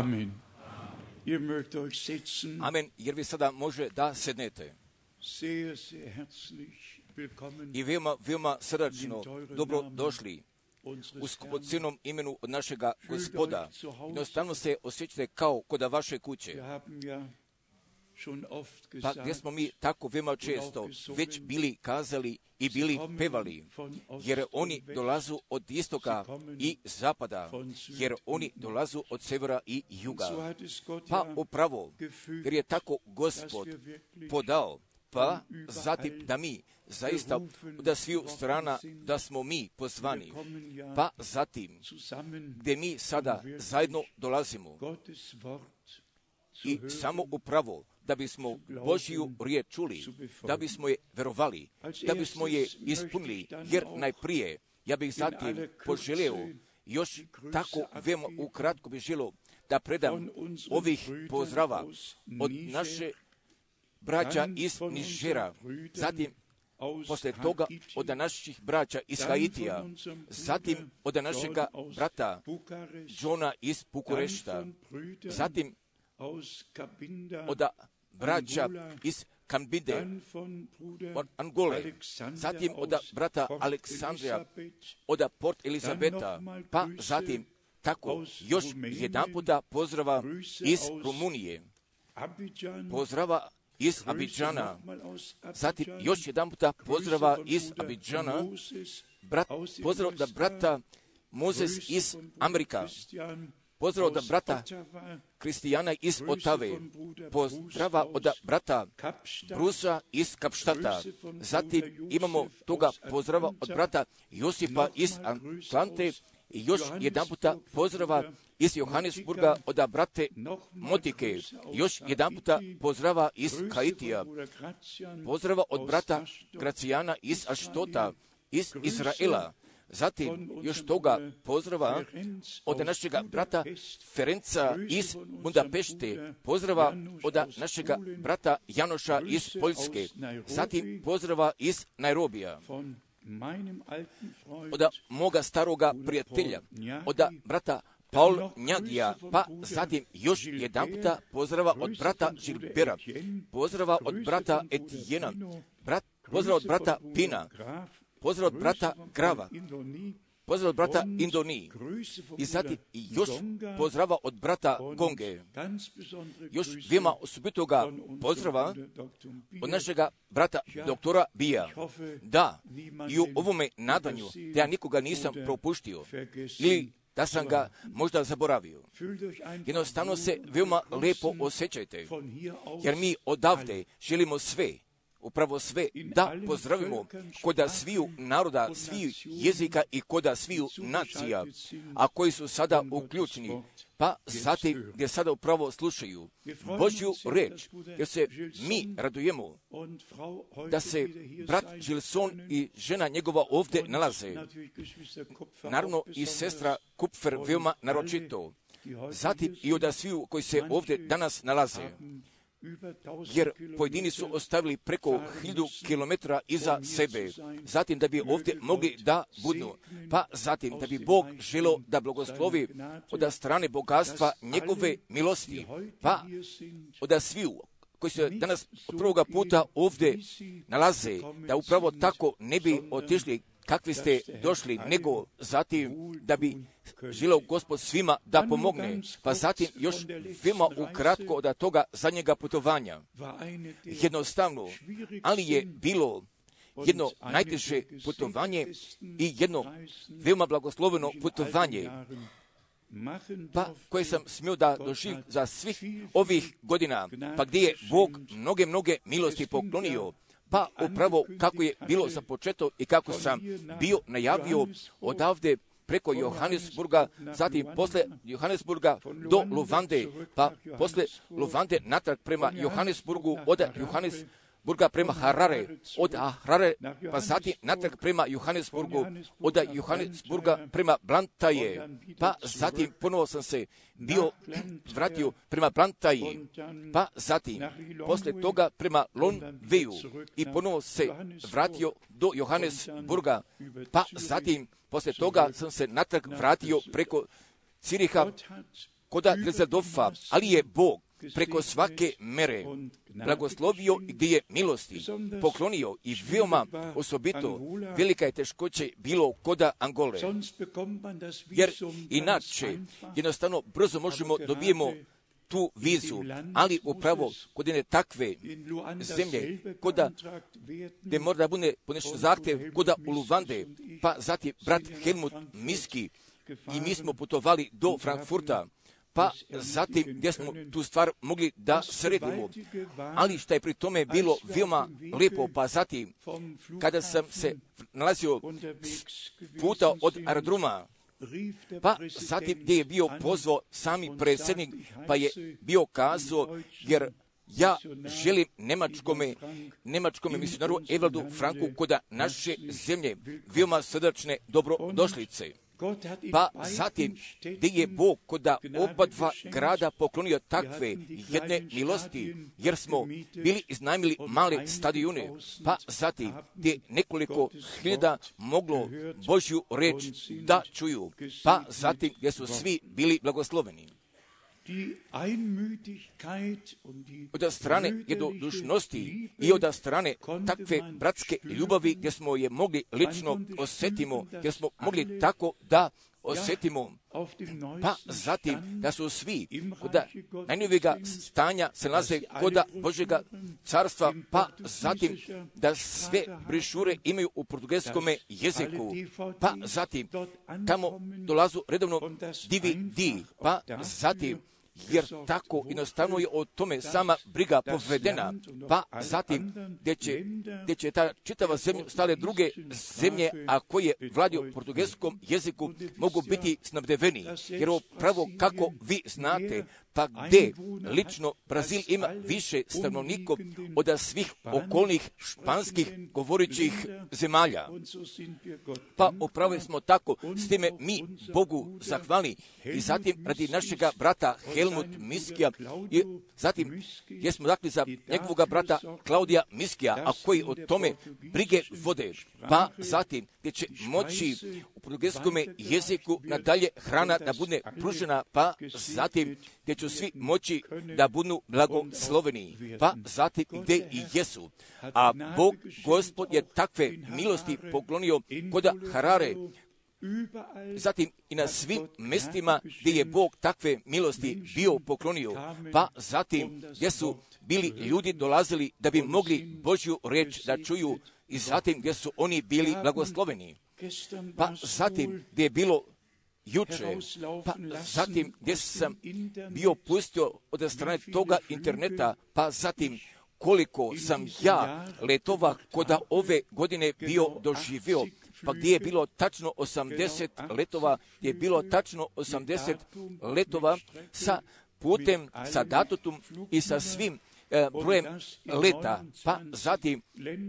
Amen. Amen. Jer vi sada može da sednete. I veoma, veoma srdačno dobro došli u unseres skupocijenom imenu od našega gospoda. Jednostavno se osjećate kao kod vaše kuće. Pa gdje smo mi tako veoma često već bili kazali i bili pevali, jer oni dolazu od istoka i zapada, jer oni dolazu od severa i juga. Pa upravo, jer je tako gospod podao, pa zatim da mi zaista da sviju strana da smo mi pozvani, pa zatim gdje mi sada zajedno dolazimo i samo upravo da bismo Božiju riječ čuli, da bismo je verovali, da bismo je ispunili, jer najprije ja bih zatim poželio još tako veoma ukratko bih želio da predam ovih pozdrava od naše braća iz Nižera, zatim posle toga od naših braća iz Haitija, zatim od našega brata Johna iz Bukurešta, zatim od braća iz Kambide, od Angole, zatim od brata Aleksandrija, od Port Elizabeta, pa zatim tako još jedan puta pozdrava iz Rumunije, pozdrava iz Abidžana, zatim još jedan puta pozdrava iz Abidžana, brat, pozdrav da brata Mozes iz Amerika, pozdrav aus brata Kristijana iz Otave, pozdrava od brata Brusa iz Kapštata. Zatim imamo toga pozdrava od brata Josipa iz Atlante i još jedan puta pozdrava iz Johannesburga od brate Motike. Još jedan puta pozdrava iz Haitija. Pozdrava od brata Gracijana iz Aštota, iz Izraela. Zatim još toga Bruder pozdrava od našega brata Ferenca iz Budapešte, pozdrava od našega brata Janoša iz Poljske, zatim pozdrava iz Nairobija, od moga staroga prijatelja, od brata Paul Njagija, pa zatim još jedan puta pozdrava od brata Žilbera, pozdrava od brata Etijena, brat, pozdrava od brata Pina, pozdrav od brata Grava, pozdrav od brata Indoniji i zatim i još pozdrava od brata Gonge. Još dvijema osobitoga pozdrava od našega brata doktora Bija. Da, i u ovome nadanju da ja nikoga nisam propuštio ili da sam ga možda zaboravio. Jednostavno se veoma lepo osjećajte, jer mi odavde želimo sve, upravo sve da pozdravimo koda sviju naroda, sviju jezika i koda sviju nacija, a koji su sada uključeni, pa zatim gdje sada upravo slušaju Božju reč, jer se mi radujemo da se brat Gilson i žena njegova ovdje nalaze. Naravno i sestra Kupfer veoma naročito. Zatim i od sviju koji se ovdje danas nalaze jer pojedini su ostavili preko hiljadu kilometra iza sebe, zatim da bi ovdje mogli da budu, pa zatim da bi Bog želo da blagoslovi od strane bogatstva njegove milosti, pa od sviju koji se danas od prvoga puta ovdje nalaze, da upravo tako ne bi otišli kakvi ste došli, nego zatim da bi želeo gospod svima da pomogne, pa zatim još veoma ukratko od toga zadnjega putovanja. Jednostavno, ali je bilo jedno najteže putovanje i jedno veoma blagosloveno putovanje pa koje sam smio da doživim za svih ovih godina, pa gdje je Bog mnoge, mnoge milosti poklonio, pa upravo kako je bilo započeto i kako sam bio najavio odavde preko Johannesburga, zatim posle Johannesburga do Luvande, pa posle Luvande natrag prema Johannesburgu, od Johannesburga prema Harare, od Harare pa zatim natrag prema Johannesburgu, od Johannesburga prema Blantaje, pa zatim ponovo sam se bio vratio prema Blantaji, pa zatim posle toga prema Lonveju i ponovo se vratio do Johannesburga, pa zatim posle toga sam se natrag vratio preko Ciriha koda Drezeldorfa, ali je Bog preko svake mere blagoslovio gdje je milosti poklonio i veoma osobito velika je teškoće bilo koda Angole. Jer inače jednostavno brzo možemo dobijemo tu vizu, ali upravo kod jedne takve zemlje, koda gdje mora da bude ponešen zahtjev, koda u Luvande, pa zatim brat Helmut Miski i mi smo putovali do Frankfurta, pa zatim gdje smo tu stvar mogli da sredimo. Ali što je pri tome bilo veoma lijepo, pa zatim kada sam se nalazio puta od aerodroma, pa zatim gdje je bio pozvao sami predsjednik, pa je bio kazao, jer ja želim Nemačkome, Nemačkome misionaru Evaldu Franku koda naše zemlje veoma srdačne dobrodošlice. Pa zatim, gdje je Bog koda oba dva grada poklonio takve jedne milosti, jer smo bili iznajmili male stadione, pa zatim gdje nekoliko hiljada moglo Božju reč da čuju, pa zatim gdje su svi bili blagosloveni od strane jednodušnosti i od strane takve bratske ljubavi gdje smo je mogli lično osjetimo, gdje smo mogli tako da osjetimo, pa zatim da su svi koda najnovijega stanja se nalaze koda Božega carstva, pa zatim da sve brišure imaju u portugalskome jeziku, pa zatim tamo dolazu redovno DVD, pa zatim jer tako jednostavno je o tome sama briga povedena, pa zatim gdje će, gdje će ta čitava zemlja, stale druge zemlje, a koje vladi u portugalskom jeziku, mogu biti snabdeveni, jer pravo kako vi znate, pa gdje lično Brazil ima više stanovnikov od svih okolnih španskih govorićih zemalja. Pa upravo smo tako, s time mi Bogu zahvali i zatim radi našega brata Helmut Miskija i zatim jesmo dakle za njegovog brata Klaudija Miskija, a koji o tome brige vode. Pa zatim gdje će moći u portugalskom jeziku nadalje hrana da bude pružena, pa zatim gdje će svi moći da budu blagosloveni, pa zatim gdje i jesu. A Bog, Gospod je takve milosti poklonio koda Harare, zatim i na svim mestima gdje je Bog takve milosti bio poklonio, pa zatim gdje su bili ljudi dolazili da bi mogli Božju reč da čuju. I zatim gdje su oni bili blagosloveni. Pa zatim gdje je bilo juče, pa zatim gdje sam bio pustio od strane toga interneta, pa zatim koliko sam ja letova koda ove godine bio doživio, pa gdje je bilo tačno 80 letova, gdje je bilo tačno 80 letova sa putem, sa datutom i sa svim brojem leta, pa zatim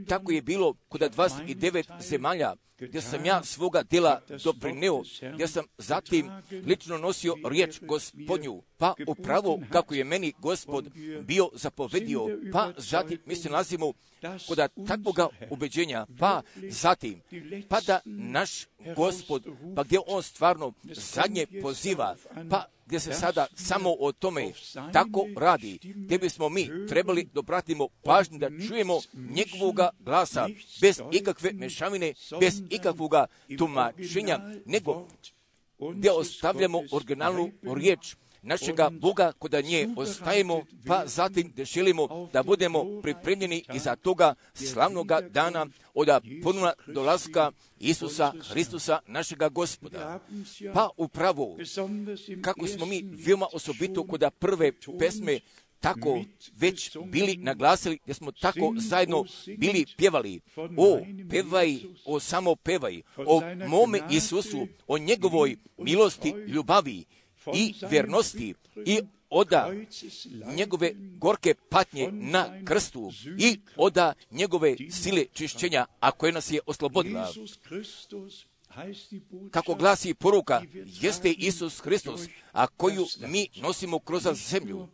tako je bilo kod 29 zemalja, gdje sam ja svoga djela doprineo, gdje sam zatim lično nosio riječ gospodnju, pa upravo kako je meni gospod bio zapovedio, pa zatim mi se nalazimo kod takvoga ubeđenja, pa zatim, pa da naš gospod, pa gdje on stvarno zadnje poziva, pa gdje se sada samo o tome tako radi, gdje bismo mi trebali da pratimo pažnju da čujemo njegovoga glasa bez ikakve mešavine, bez ikakvoga tumačenja, nego gdje ostavljamo originalnu riječ našega Boga koda nje ostajemo, pa zatim da želimo da budemo pripremljeni i za toga slavnoga dana od ponovna dolaska Isusa Hristusa, našega gospoda. Pa upravo, kako smo mi veoma osobito kod prve pesme tako već bili naglasili, da smo tako zajedno bili pjevali. O, pevaj, o samo pevaj, o mome Isusu, o njegovoj milosti, ljubavi i vjernosti i oda njegove gorke patnje na krstu i oda njegove sile čišćenja, a koje nas je oslobodila. Kako glasi poruka, jeste Isus Hristos, a koju mi nosimo kroz zemlju.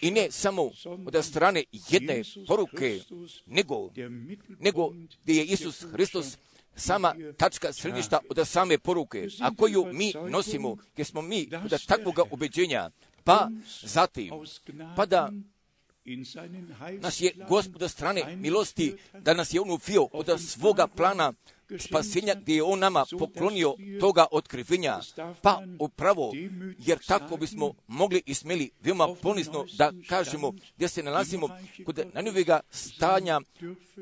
I ne samo od strane jedne poruke, nego, nego gdje je Isus Hristos sama tačka središta od same poruke, a koju mi nosimo, gdje smo mi od takvoga ubeđenja, pa zatim, pa da nas je gospoda strane milosti, da nas je on uvio od svoga plana spasenja gdje je on nama poklonio toga otkrivenja, pa upravo, jer tako bismo mogli i smjeli veoma ponizno da kažemo gdje se nalazimo kod najnovijega stanja,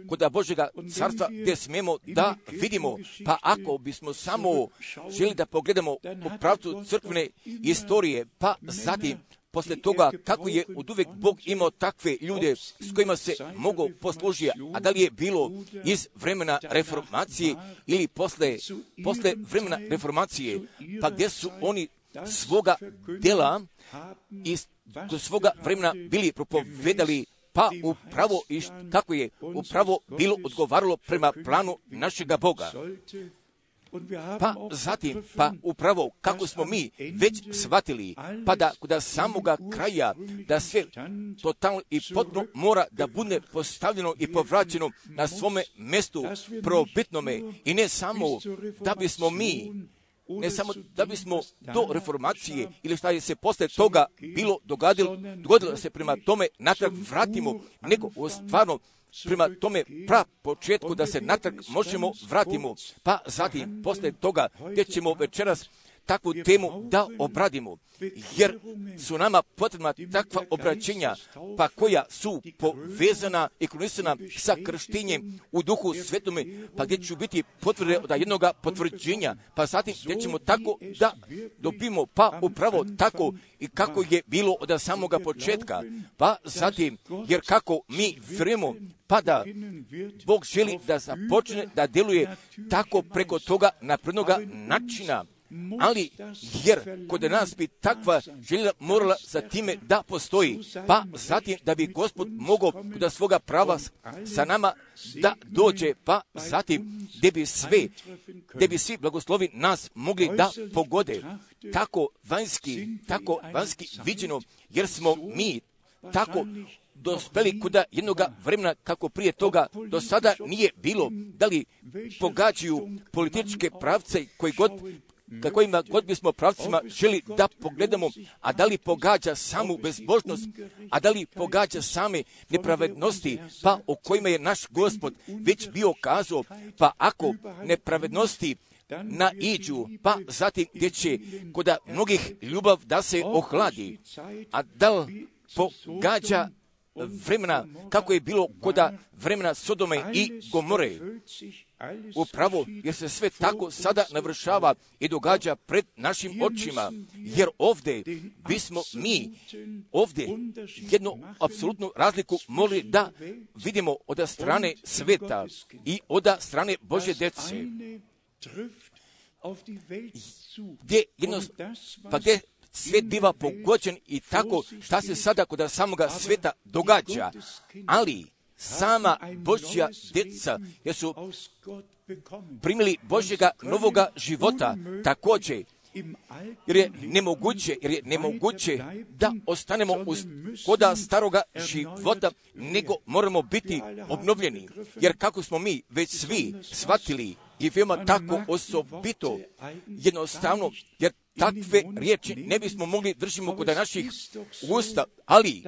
kod Božega carstva gdje smijemo da vidimo, pa ako bismo samo želi da pogledamo u pravcu crkvene istorije, pa zatim posle toga kako je od uvek Bog imao takve ljude s kojima se mogu poslužiti, a da li je bilo iz vremena reformacije ili posle, posle vremena reformacije, pa gdje su oni svoga dela i do svoga vremena bili propovedali pa upravo i kako je upravo bilo odgovaralo prema planu našega Boga. Pa zatim, pa upravo kako smo mi već shvatili, pa da kod samoga kraja, da sve totalno i potpuno mora da bude postavljeno i povraćeno na svome mjestu probitnome i ne samo da bismo mi ne samo da bismo do reformacije ili šta je se posle toga bilo dogadilo, dogodilo se prema tome natrag vratimo, nego stvarno prema tome pra početku da se natrag možemo vratimo, pa zatim posle toga gdje ćemo večeras takvu temu da obradimo, jer su nama potrebna takva obraćenja, pa koja su povezana i kronisana sa krštenjem u duhu svetome, pa gdje ću biti potvrde od jednoga potvrđenja, pa zatim gdje ćemo tako da dobimo, pa upravo tako i kako je bilo od samoga početka, pa zatim, jer kako mi vjerujemo, pa da Bog želi da započne da djeluje tako preko toga naprednoga načina, ali jer kod nas bi takva želja morala za time da postoji, pa zatim da bi gospod mogao da svoga prava sa nama da dođe, pa zatim gdje bi sve, gdje bi svi blagoslovi nas mogli da pogode, tako vanjski, tako vanjski viđeno, jer smo mi tako dospeli kuda jednoga vremena kako prije toga do sada nije bilo, da li pogađaju političke pravce koji god ka kojima god bismo pravcima želi da pogledamo, a da li pogađa samu bezbožnost, a da li pogađa same nepravednosti, pa o kojima je naš gospod već bio kazao, pa ako nepravednosti naiđu, pa zatim gdje će kod mnogih ljubav da se ohladi, a da li pogađa vremena kako je bilo koda vremena Sodome i Gomore. Upravo jer se sve tako sada navršava i događa pred našim očima, jer ovdje bismo mi ovdje jednu apsolutnu razliku mogli da vidimo od strane sveta i od strane Bože djece. Gdje jedno, pa gdje svijet biva pogođen i tako šta se sada kod samoga sveta događa. Ali sama Božja djeca jesu primili Božjega novoga života također jer je nemoguće, jer je nemoguće da ostanemo uz koda staroga života, nego moramo biti obnovljeni. Jer kako smo mi već svi shvatili i veoma tako osobito jednostavno, jer takve riječi ne bismo mogli držimo kod naših usta, ali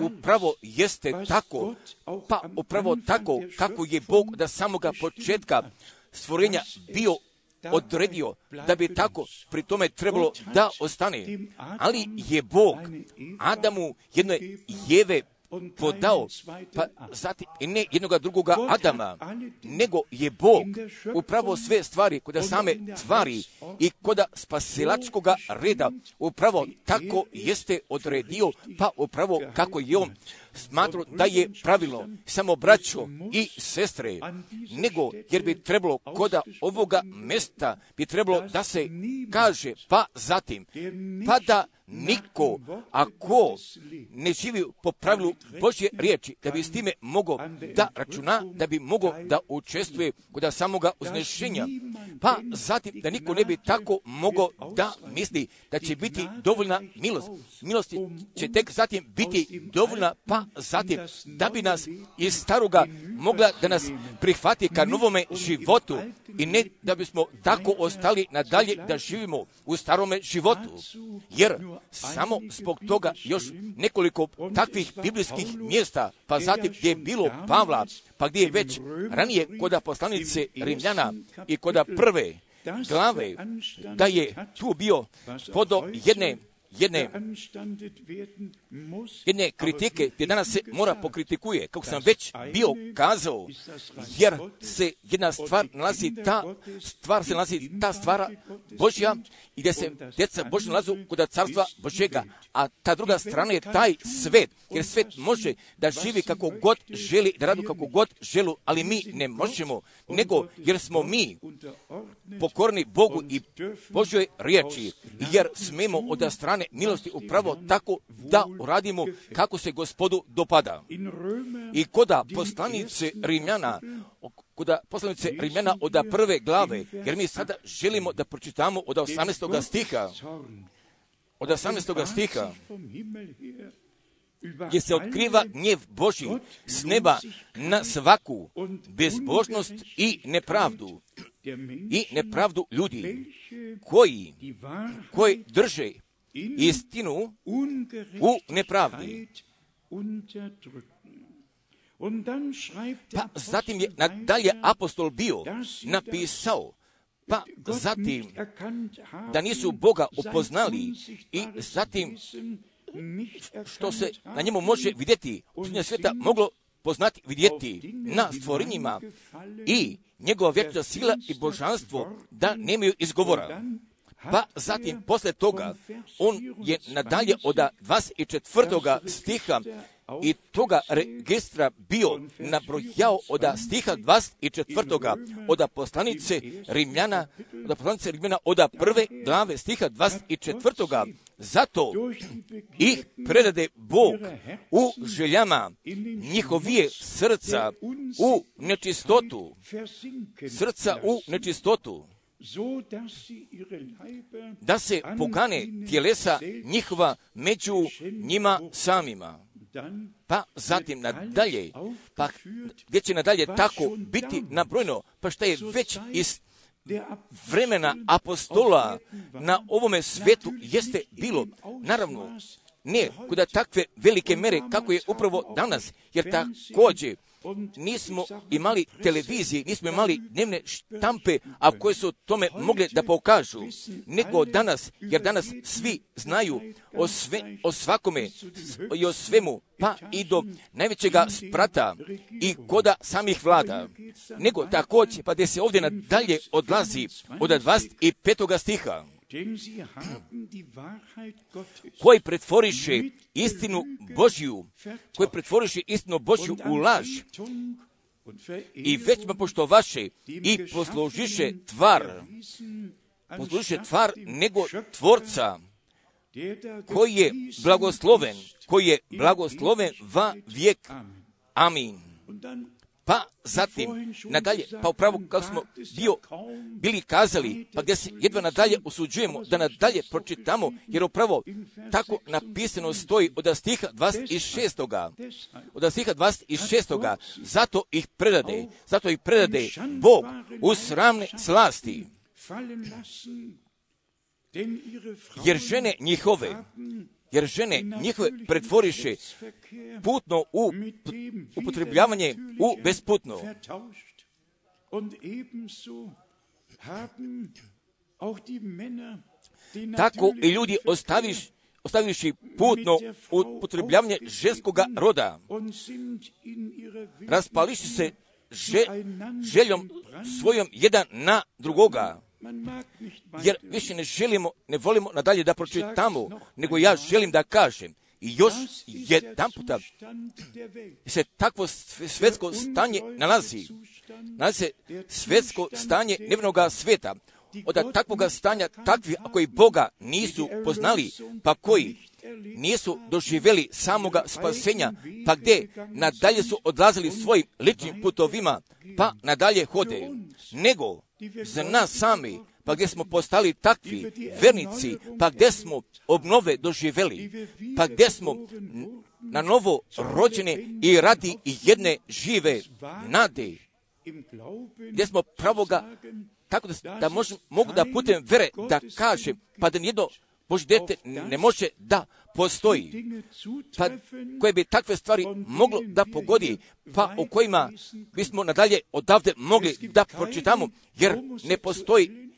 upravo jeste tako, pa upravo tako kako je Bog da samoga početka stvorenja bio odredio da bi tako pri tome trebalo da ostane. Ali je Bog Adamu jedne jeve podao, pa zatim i ne jednoga drugoga Adama, nego je Bog upravo sve stvari kod same tvari i kod spasilačkoga reda. upravo tako jeste odredio, pa upravo kako je on smatru da je pravilno samo braćo i sestre, nego jer bi trebalo koda ovoga mesta bi trebalo da se kaže pa zatim, pa da niko, ako ne živi po pravilu Božje riječi, da bi s time mogao da računa, da bi mogao da učestvuje kod samoga uznešenja. Pa zatim da niko ne bi tako mogao da misli da će biti dovoljna milost. Milost će tek zatim biti dovoljna, pa zatim da bi nas iz staroga mogla da nas prihvati ka novome životu i ne da bismo tako ostali nadalje da živimo u starome životu. Jer samo zbog toga još nekoliko takvih biblijskih mjesta, pa zatim gdje je bilo Pavla, pa gdje je već ranije koda poslanice Rimljana i koda prve glave, da je tu bio podo jedne jedne, jedne kritike gdje danas se mora pokritikuje, kako sam već bio kazao, jer se jedna stvar nalazi, ta stvar se nalazi, ta stvara Božja i gdje se djeca Božja nalazu kod carstva Božjega, a ta druga strana je taj svet, jer svet može da živi kako god želi, da radu kako god želu, ali mi ne možemo, nego jer smo mi pokorni Bogu i Božjoj riječi, jer smemo od strane milosti upravo tako da uradimo kako se gospodu dopada. I koda poslanice Rimljana, koda poslanice Rimljana od prve glave, jer mi sada želimo da pročitamo od 18. stiha, od 18. stiha, gdje se otkriva gnjev Boži s neba na svaku bezbožnost i nepravdu i nepravdu ljudi koji, koji drže istinu u nepravdi. Pa zatim je nadalje apostol bio napisao, pa zatim da nisu Boga upoznali i zatim što se na njemu može vidjeti, u svijeta moglo poznati, vidjeti na stvorinjima i njegova vječna sila i božanstvo da nemaju izgovora. Pa zatim, posle toga, on je nadalje od 24. stiha i toga registra bio nabrojao od stiha 24. od poslanice Rimljana, od poslanice Rimljana od prve glave stiha 24. Zato ih predade Bog u željama njihovije srca u nečistotu, srca u nečistotu, da se pogane tjelesa njihova među njima samima. Pa zatim nadalje, pa gdje će nadalje tako biti nabrojno, pa šta je već iz vremena apostola na ovome svetu jeste bilo, naravno, ne kuda takve velike mere kako je upravo danas, jer također nismo imali televizije, nismo imali dnevne štampe, a koje su tome mogle da pokažu, nego danas, jer danas svi znaju o, sve, o svakome i o svemu, pa i do najvećega sprata i koda samih vlada, nego također, pa gdje se ovdje nadalje odlazi od 25. stiha, koji pretvoriše istinu Božju, koji pretvoriše istinu Božju u laž i već pošto vaše i poslužiše tvar, poslužiše tvar nego tvorca, koji je blagosloven, koji je blagosloven va vijek. Amin. Pa zatim, nadalje, pa upravo kako smo bio, bili kazali, pa gdje se jedva nadalje osuđujemo, da nadalje pročitamo, jer upravo tako napisano stoji od stiha 26. Od stiha 26. Zato ih predade, zato ih predade Bog u sramne slasti. Jer žene njihove jer žene njihove pretvoriše putno u upotrebljavanje u besputno. tako i ljudi ostaviš, ostavivši putno upotrebljavanje ženskoga roda, raspališi se že- željom svojom jedan na drugoga, jer više ne želimo, ne volimo nadalje da pročitamo, nego ja želim da kažem. I još jedan puta se takvo sve- svetsko stanje nalazi. Nalazi se svetsko stanje nevnoga sveta. Od takvoga stanja takvi koji Boga nisu poznali, pa koji nisu doživjeli samoga spasenja, pa gdje? Nadalje su odlazili svojim ličnim putovima, pa nadalje hode, nego za nas sami, pa gdje smo postali takvi vernici, pa gdje smo obnove doživjeli, pa gdje smo na novo rođene i radi jedne žive nade, gdje smo pravoga, tako da, da možem, mogu da putem vere da kažem, pa da nijedno Bože dete ne može da postoji, pa koje bi takve stvari moglo da pogodi, pa o kojima bismo nadalje odavde mogli da pročitamo, jer ne postoji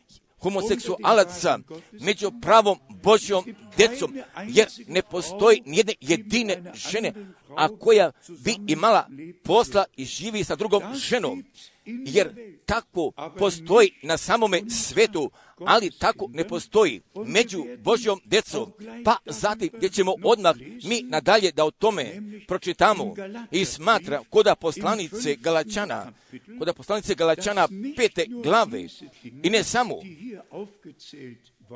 homoseksualaca među pravom Božjom decom, jer ne postoji nijedne jedine žene, a koja bi imala posla i živi sa drugom ženom, jer tako postoji na samome svetu, ali tako ne postoji među Božjom decom. Pa zatim gdje ćemo odmah mi nadalje da o tome pročitamo i smatra koda poslanice Galačana, koda poslanice Galačana pete glave i ne samo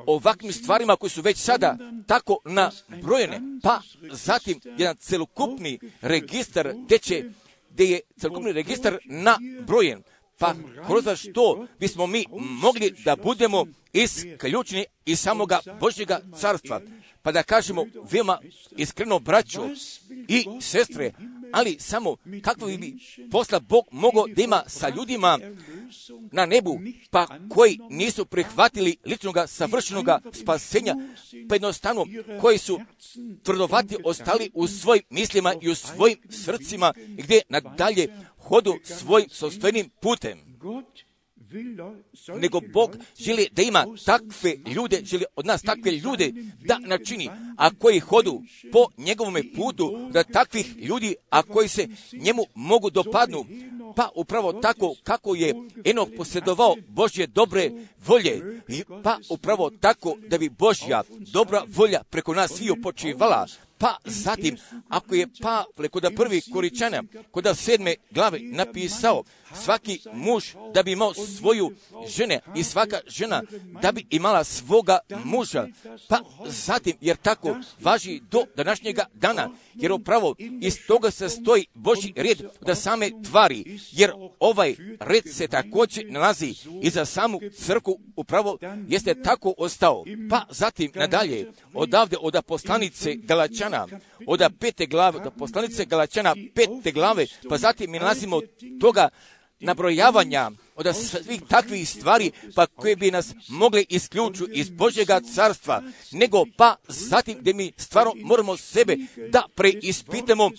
ovakvim stvarima koji su već sada tako nabrojene, pa zatim jedan celokupni registar teče, gdje je celokupni registar nabrojen, pa kroz što bismo mi mogli da budemo isključeni iz samoga Božjega carstva, pa da kažemo veoma iskreno braćo i sestre, ali samo kakvo bi posla Bog mogao da ima sa ljudima na nebu, pa koji nisu prihvatili ličnoga savršenoga spasenja, pa jednostavno koji su tvrdovati ostali u svojim mislima i u svojim srcima, gdje nadalje hodu svojim sostvenim putem Nego Bog želi da ima takve ljude, želi od nas takve ljude da načini, a koji hodu po njegovome putu, da takvih ljudi, a koji se njemu mogu dopadnu, pa upravo tako kako je Enok posjedovao Božje dobre volje, pa upravo tako da bi Božja dobra volja preko nas sviju počivala, pa zatim, ako je Pavle kod prvi koričana, kod sedme glave napisao, svaki muž da bi imao svoju žene i svaka žena da bi imala svoga muža, pa zatim, jer tako važi do današnjega dana, jer upravo iz toga se stoji Boži red da same tvari, jer ovaj red se također nalazi i za samu crku upravo jeste tako ostao. Pa zatim nadalje, odavde od poslanice Galačana, od pete glave, od poslanice Galačana pete glave, pa zatim mi nalazimo toga nabrojavanja od svih takvih stvari pa koje bi nas mogli isključiti iz Božjega carstva, nego pa zatim gdje mi stvarno moramo sebe da preispitamo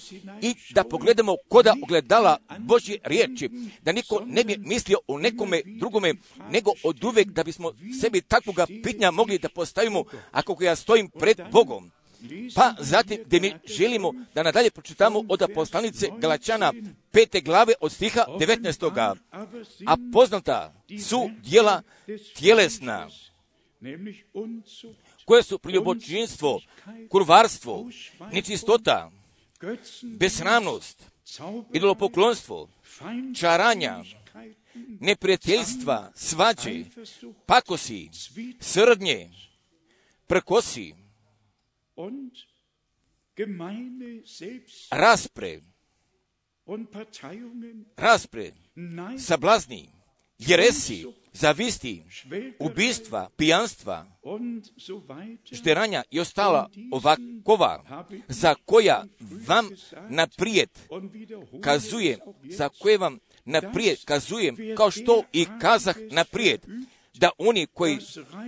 i da pogledamo koda ogledala Božje riječi, da niko ne bi mislio o nekome drugome, nego od uvek da bismo sebi takvoga pitnja mogli da postavimo ako ja stojim pred Bogom. Pa zatim gdje mi želimo da nadalje pročitamo od poslanice Galačana pete glave od stiha 19. A poznata su dijela tjelesna, koje su priljubočinstvo, kurvarstvo, nečistota, besramnost, idolopoklonstvo, čaranja, neprijateljstva, svađe, pakosi, srdnje, prkosi, raspre, raspre, sablazni, jeresi, zavisti, ubistva, pijanstva, šteranja i ostala ovakova, za koja vam naprijed kazujem, za koje vam naprijed kazujem, kao što i kazah naprijed, da oni koji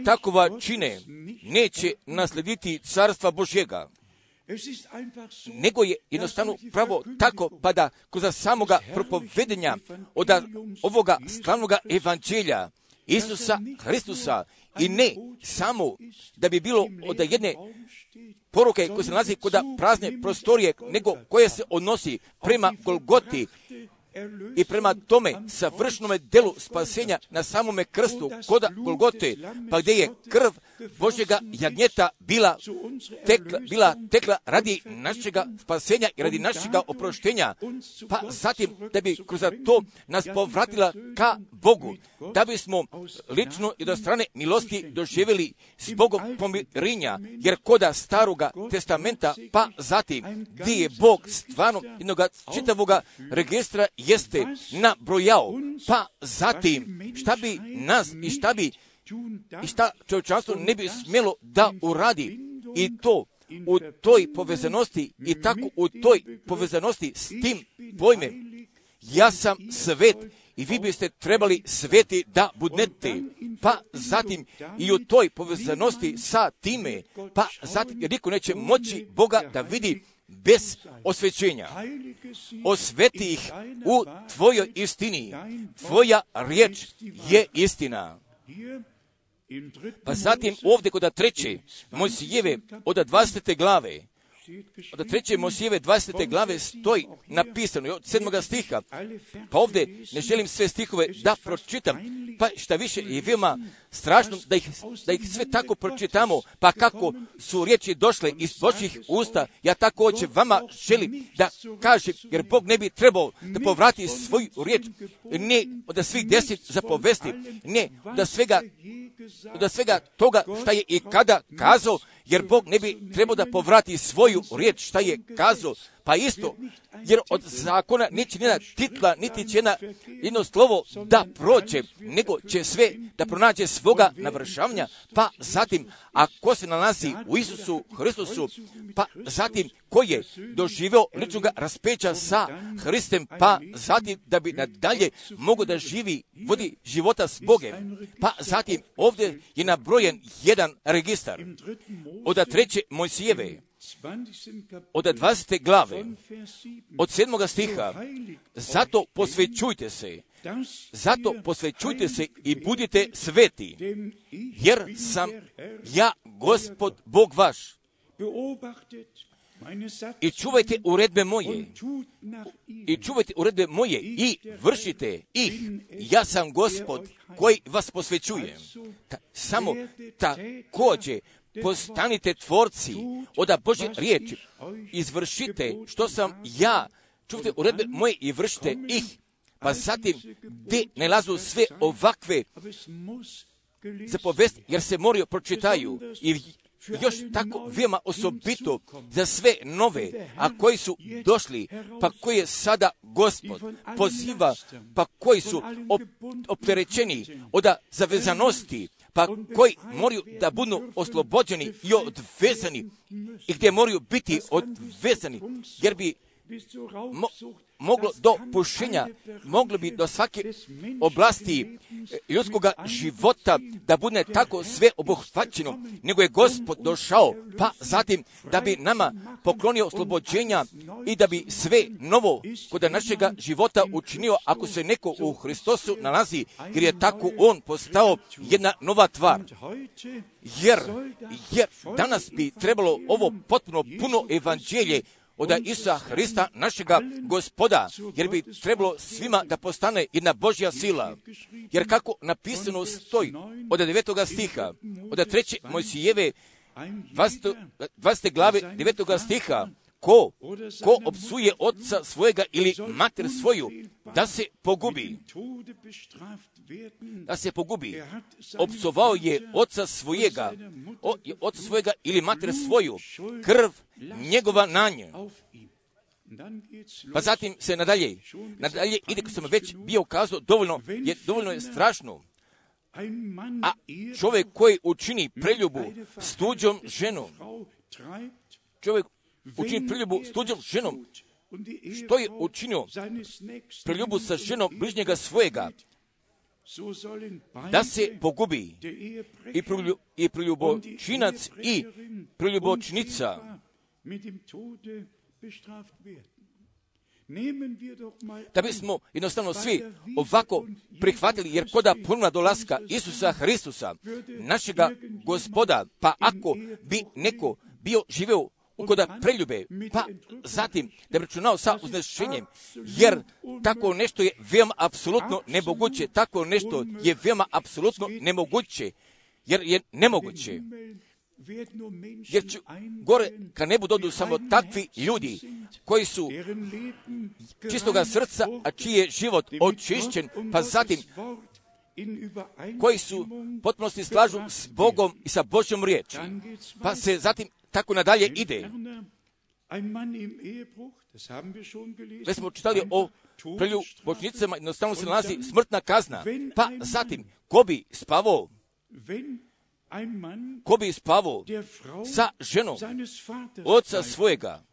takova čine neće naslediti carstva Božjega, nego je jednostavno pravo tako, pa da kroz samoga propovedenja od ovoga slavnoga evanđelja Isusa Hristusa. i ne samo da bi bilo od jedne poruke koje se nalazi kod prazne prostorije, nego koje se odnosi prema Golgoti i prema tome savršnome delu spasenja na samome krstu koda Golgote, pa gdje je krv Božjega jagnjeta bila tekla, bila tekla radi našega spasenja i radi našega oproštenja, pa zatim da bi kroz to nas povratila ka Bogu, da bismo lično i do strane milosti doživjeli s Bogom pomirinja, jer koda staroga testamenta, pa zatim gdje je Bog stvarno jednog čitavoga registra jeste nabrojao, pa zatim šta bi nas i šta bi i šta čovječanstvo ne bi smjelo da uradi i to u toj povezanosti i tako u toj povezanosti s tim pojmem. Ja sam svet i vi biste trebali sveti da budnete. Pa zatim i u toj povezanosti sa time, pa zatim jer niko neće moći Boga da vidi bez osvećenja. Osveti ih u tvojoj istini. Tvoja riječ je istina. Pa zatim ovdje kod treće Mojsijeve od 20. glave, od treće Mojsijeve 20. glave stoji napisano od sedmoga stiha. Pa ovdje ne želim sve stihove da pročitam, pa šta više je veoma strašno da ih, da ih sve tako pročitamo, pa kako su riječi došle iz Božih usta, ja također vama želim da kažem, jer Bog ne bi trebao da povrati svoju riječ, ne da svih deset zapovesti, ne da svega, da svega toga šta je i kada kazao, jer Bog ne bi trebao da povrati svoju riječ. Šta je kazao, pa isto, jer od zakona neće jedna titla, niti će jedna jedno slovo da prođe, nego će sve da pronađe svoga navršavanja, pa zatim, ako se nalazi u Isusu Hristusu, pa zatim ko je doživio ličnog raspeća sa Hristem, pa zatim da bi nadalje mogo da živi, vodi života s Bogem, pa zatim ovdje je nabrojen jedan registar. Od treće Mojsijeve, od 20. glave, od 7. stiha, zato posvećujte se, zato posvećujte se i budite sveti, jer sam ja, gospod Bog vaš. I čuvajte uredbe moje, i čuvajte uredbe moje i vršite ih. Ja sam gospod koji vas posvećujem. Ta, samo također postanite tvorci od Božje riječi, izvršite što sam ja, čuvajte uredbe moje i vršite ih, pa zatim gdje ne lazu sve ovakve zapovesti, jer se moraju pročitaju. I još tako veoma osobito za sve nove, a koji su došli, pa koji je sada gospod poziva, pa koji su op, opterećeni od zavezanosti, pa koji moraju da budu oslobođeni i odvezani i gdje moraju biti odvezani, jer bi moglo do pušenja, moglo bi do svake oblasti ljudskog života da bude tako sve obuhvaćeno, nego je Gospod došao, pa zatim da bi nama poklonio oslobođenja i da bi sve novo kod našega života učinio ako se neko u Hristosu nalazi, jer je tako on postao jedna nova tvar. Jer, jer danas bi trebalo ovo potpuno puno evanđelje od Isa Hrista, našega gospoda, jer bi trebalo svima da postane jedna Božja sila. Jer kako napisano stoji od 9. stiha, od 3. Mojsijeve 20. glave 9. stiha, ko, ko opsuje oca svojega ili mater svoju, da se pogubi. Da se pogubi. Opsovao je oca svojega, o, oca svojega ili mater svoju, krv njegova na nje. Pa zatim se nadalje, nadalje ide ko sam već bio kazao, dovoljno je, dovoljno je strašno. A čovjek koji učini preljubu s tuđom ženom, čovjek učini preljubu s tuđom ženom, što je učinio? Preljubu sa ženom bližnjega svojega, da se pogubi. I, prelju, i preljubočinac i preljubočnica. Da bismo jednostavno svi ovako prihvatili, jer koda puna dolaska Isusa Hristusa, našega gospoda, pa ako bi neko bio živeo koda preljube, pa zatim da bi računao sa uznešenjem, jer tako nešto je veoma apsolutno nemoguće, tako nešto je veoma apsolutno nemoguće, jer je nemoguće. Jer će gore ka nebu dodu samo takvi ljudi koji su čistoga srca, a čiji je život očišćen, pa zatim koji su potpunosti slažu s Bogom i sa Božjom riječi. Pa se zatim tako nadalje ide. Već smo čitali o prelju počnicama, jednostavno se nalazi smrtna kazna. Pa zatim, ko bi spavao? ko bi spavao? sa ženom oca svojega,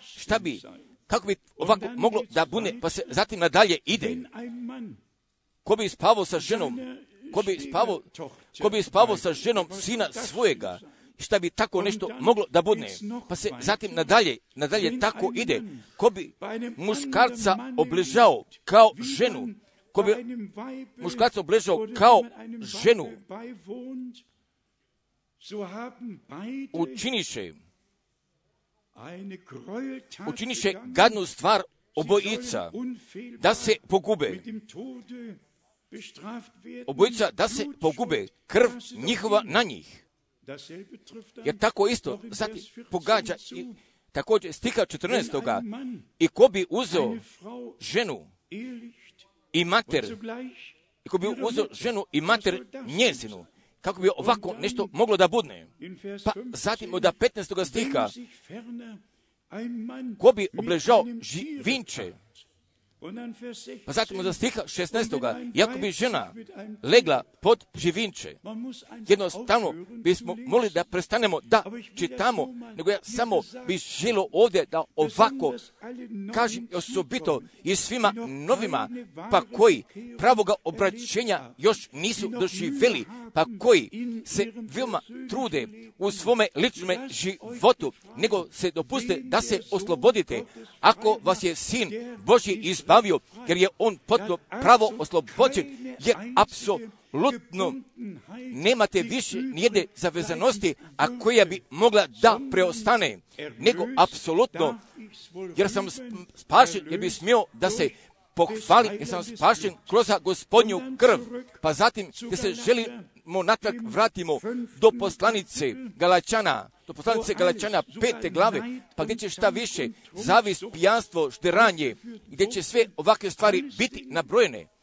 šta bi, kako bi ovako moglo da bune, pa se zatim nadalje ide. Ko bi spavao sa ženom, ko bi spavao, ko bi spavao sa ženom sina svojega, šta bi tako nešto moglo da budne. Pa se zatim nadalje, nadalje tako ide. Ko bi muškarca obližao kao ženu, ko bi muškarca obležao kao ženu, učiniše, učiniše gadnu stvar obojica, da se pogube. Obojica da se pogube, krv njihova na njih. Jer tako isto, zatim pogađa i također stika 14. I ko bi uzeo ženu i mater, i ko bi uzeo ženu i mater njezinu, kako bi ovako nešto moglo da budne. Pa zatim od 15. stiha, ko bi obležao živinče, pa zatim od stiha 16. Iako bi žena legla pod živinče, jednostavno bismo molili da prestanemo da čitamo, nego ja samo bih želio ovdje da ovako kažem osobito i svima novima, pa koji pravoga obraćenja još nisu doživjeli, pa koji se veoma trude u svome ličnom životu, nego se dopuste da se oslobodite. Ako vas je sin Boži izbavio, jer je on potpuno pravo oslobođen, jer apsolutno nemate više nijedne zavezanosti, a koja bi mogla da preostane, nego apsolutno, jer sam spašen, jer bi smio da se pohvali, jer sam spašen kroz gospodnju krv, pa zatim gdje se želimo natrag vratimo do poslanice Galačana, do poslanice Galačana pete glave, pa gdje će šta više, zavis, pijanstvo, šteranje, gdje će sve ovakve stvari biti nabrojene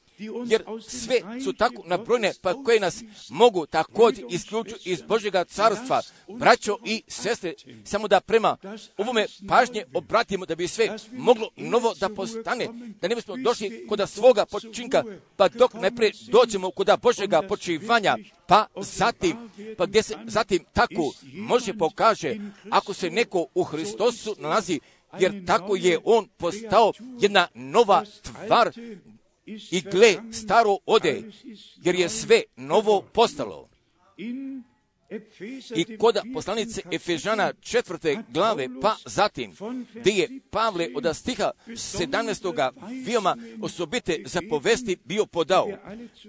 jer sve su tako nabrojene pa koje nas mogu također isključiti iz Božjega carstva, braćo i sestre, samo da prema ovome pažnje obratimo da bi sve moglo novo da postane, da ne bismo došli kod svoga počinka, pa dok najprije dođemo kod Božjega počivanja, pa zatim, pa gdje se zatim tako može pokaže, ako se neko u Hristosu nalazi, jer tako je on postao jedna nova tvar, i gle, staro ode, jer je sve novo postalo. I kod poslanice Efežana četvrte glave, pa zatim, gdje je Pavle od stiha 17. veoma osobite zapovesti bio podao,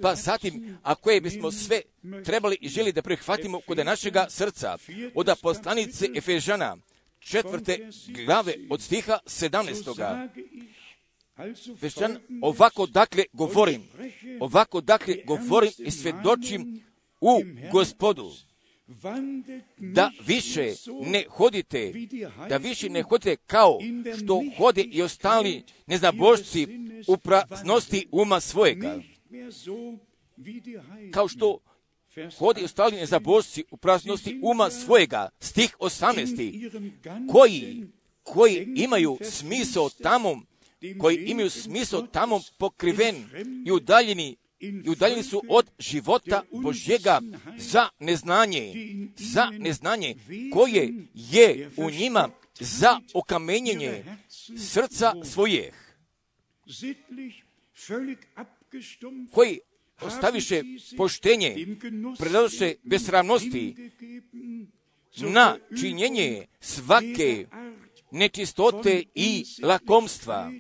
pa zatim, a koje bismo sve trebali i želi da prihvatimo kod našega srca, od poslanice Efežana četvrte glave od stiha 17. Vešćan, ovako dakle govorim, ovako dakle govorim i svjedočim u gospodu, da više ne hodite, da više ne hodite kao što hode i ostali neznabošci u praznosti uma svojega. Kao što hodi i ostali nezabošci u praznosti uma svojega, stih 18. koji, koji imaju smisao tamo koji imaju smisao tamo pokriven i udaljeni i udaljeni su od života Božjega za neznanje, za neznanje koje je u njima za okamenjenje srca svojih, koji ostaviše poštenje, predadoše besramnosti na činjenje svake nečistote i lakomstva.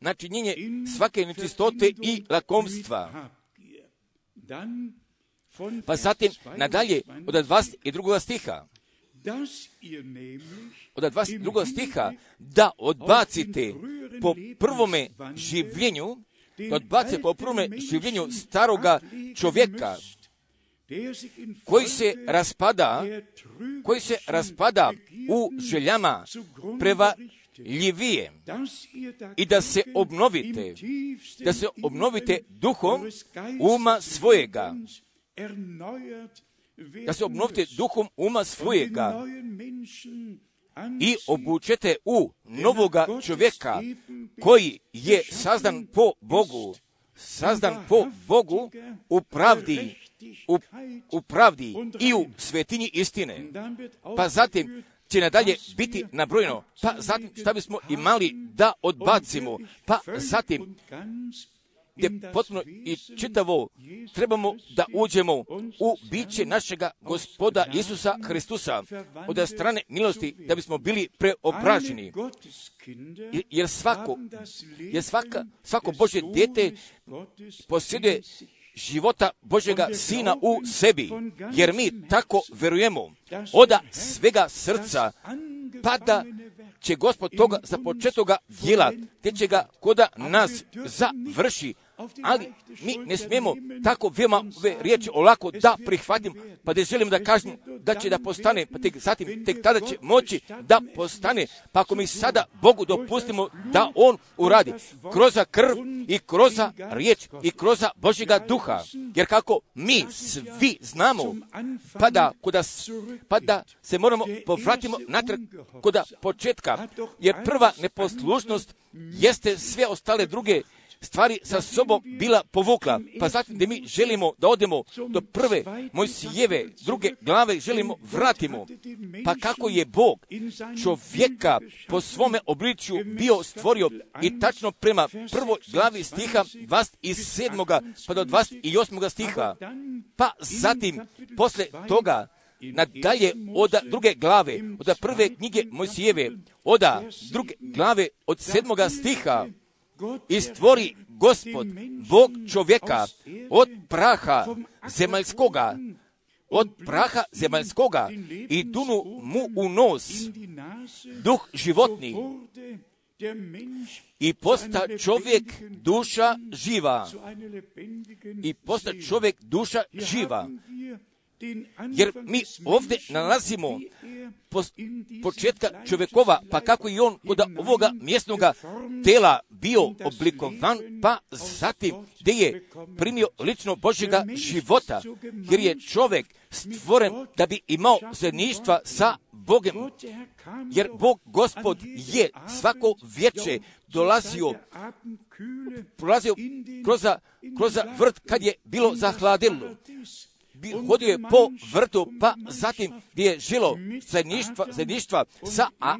Načinjenje svake nečistote i lakomstva. Pa zatim nadalje od 22. stiha. Od 22. stiha da odbacite po prvome življenju, da odbacite po prvome življenju staroga čovjeka, koji se raspada, koji se raspada u željama prevaljivije i da se obnovite, da se obnovite duhom uma svojega, da se obnovite duhom uma svojega i obučete u novoga čovjeka koji je sazdan po Bogu, sazdan po Bogu u pravdi, u, u pravdi i u svetinji istine. Pa zatim će nadalje biti nabrojeno, pa zatim šta bismo imali da odbacimo, pa zatim gdje potpuno i čitavo trebamo da uđemo u biće našega gospoda Isusa Hristusa od strane milosti da bismo bili preopraženi. Jer svako, jer svaka, svako Bože dijete posjeduje života Božega Sina u sebi, jer mi tako verujemo. oda svega srca, pa da će Gospod toga za početoga djela, te će ga koda nas završi, ali mi ne smijemo tako veoma ove riječi olako da prihvatim, pa da želim da kažem da će da postane, pa tek zatim, tek tada će moći da postane, pa ako mi sada Bogu dopustimo da On uradi kroz krv i kroz riječ i kroz Božjega duha, jer kako mi svi znamo, pa da, kuda, pa da se moramo povratimo natrag kod početka, jer prva neposlušnost jeste sve ostale druge stvari sa sobom bila povukla. Pa zatim da mi želimo da odemo do prve Mojsijeve, druge glave, želimo vratimo. Pa kako je Bog čovjeka po svome obličju bio stvorio i tačno prema prvoj glavi stiha 27. pa do 28. stiha. Pa zatim, posle toga, nadalje od druge glave, od prve knjige Mojsijeve, od druge glave od sedmoga stiha, i stvori gospod, Bog čovjeka, od praha zemaljskoga, od praha zemaljskoga i dunu mu u nos, duh životni, i posta čovjek duša živa. I posta čovjek duša živa. Jer mi ovdje nalazimo početka čovjekova, pa kako i on kod ovoga mjesnoga tela bio oblikovan, pa zatim gdje je primio lično Božjega života, jer je čovjek stvoren da bi imao zajedništva sa Bogem. Jer Bog gospod je svako vječe dolazio, prolazio kroz, kroz vrt kad je bilo zahladilo hodio je po vrtu, pa zatim gdje je žilo zajedništva, zajedništva sa A,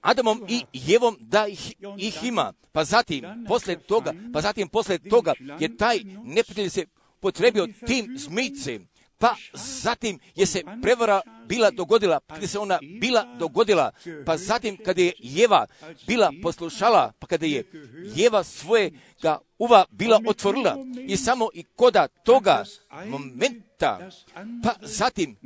Adamom i Jevom da ih, ih ima. Pa zatim, posle toga, pa zatim posle toga je taj neprijatelj se potrebio tim zmijcem pa zatim je se prevara bila dogodila, kada se ona bila dogodila, pa zatim kada je Jeva bila poslušala, pa kada je Jeva svojega uva bila otvorila. I samo i koda toga momenta, pa zatim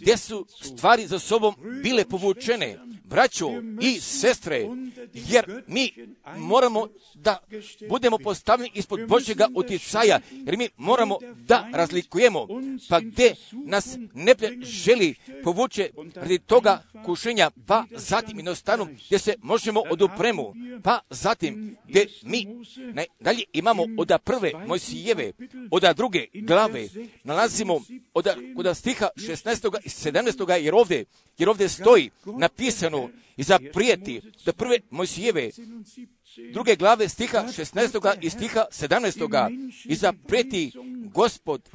gdje su stvari za sobom bile povučene, braćo i sestre, jer mi moramo da budemo postavljeni ispod Božjega utjecaja, jer mi moramo da razlikujemo, pa gdje nas ne želi povuče radi toga kušenja, pa zatim jednostavno gdje se možemo odupremu, pa zatim gdje mi dalje imamo od prve Mojsijeve, od druge glave, nalazimo od, kod stiha 16. i 17. jer ovdje, jer ovdje stoji napisano i zaprijeti da prve Mojsijeve druge glave stiha 16. i stiha 17. i zaprijeti gospod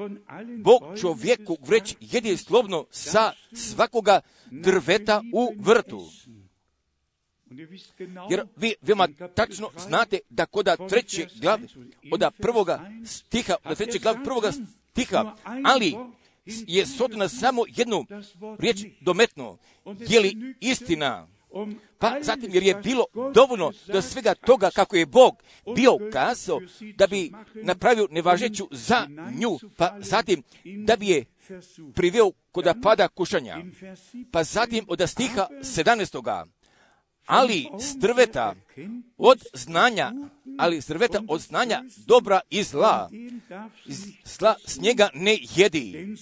Bog čovjeku vreć jedi slovno sa svakoga drveta u vrtu. Jer vi veoma tačno znate da koda treće glave, od prvoga stiha, od treće glave prvoga stiha, ali je Sotona samo jednu riječ dometno, je li istina? Pa zatim jer je bilo dovoljno do svega toga kako je Bog bio kazao da bi napravio nevažeću za nju, pa zatim da bi je priveo kod pada kušanja. Pa zatim od stiha 17 ali strveta od znanja, ali strveta od znanja dobra i zla, zla s njega ne jedi,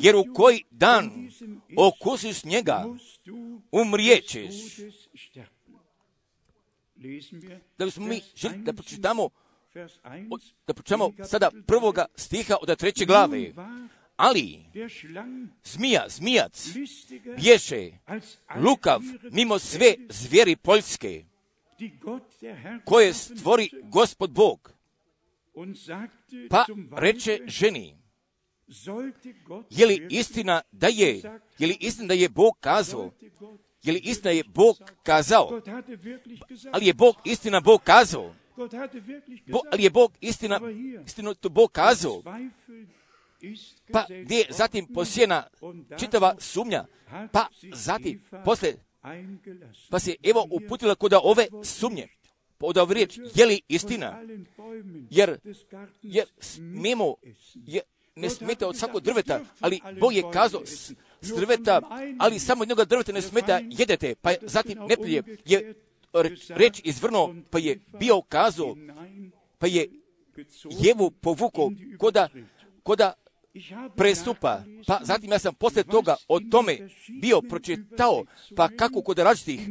jer u koji dan okusiš njega, umrijećeš. Da bismo mi želi da pročitamo, da pročitamo sada prvoga stiha od treće glave ali zmija, zmijac, bješe lukav mimo sve zvijeri poljske, koje stvori gospod Bog. Pa reče ženi, je li istina da je, je li istina da je Bog kazao, je li istina je Bog kazao, ali je Bog istina Bog kazao, Bo, ali je Bog istina, istina to Bog kazao, pa gdje je zatim posjena čitava sumnja, pa zatim posle, pa se evo uputila kod ove sumnje, od ove riječ, je li istina? Jer, jer mimo, je, ne smeta od svakog drveta, ali Bog je kazao s drveta, ali samo jednog drveta ne smeta jedete, pa zatim neplje je reč izvrnuo, pa je bio kazao, pa je jevu povukao koda, koda prestupa. Pa zatim ja sam poslije toga o tome bio pročitao, pa kako kod različitih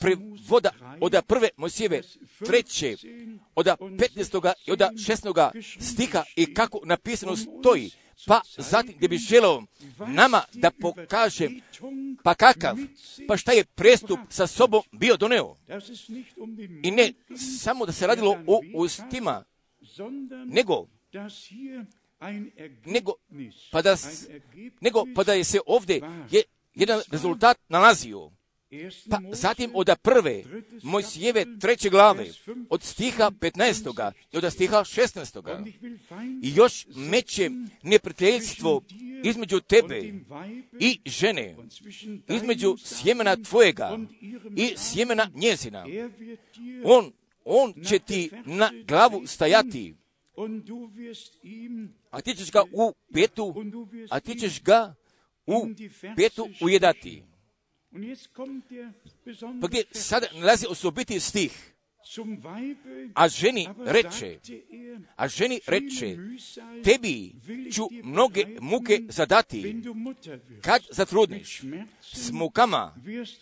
prevoda od prve Mojsijeve treće, od 15. i od 16. stiha i kako napisano stoji, pa zatim gdje bi želeo nama da pokažem pa kakav, pa šta je prestup sa sobom bio doneo. I ne samo da se radilo o ustima, nego nego pa da, nego pa da je se ovdje je jedan rezultat nalazio. Pa zatim od prve Mojsijeve treće glave, od stiha 15. i od stiha 16. I još meće neprijateljstvo između tebe i žene, između sjemena tvojega i sjemena njezina. On, on će ti na glavu stajati a ti ćeš ga u petu, a ti ćeš ga u petu ujedati. Pa gdje sada nalazi osobiti stih. A ženi reče, a ženi reče, tebi ću mnoge muke zadati, kad zatrudniš, s mukama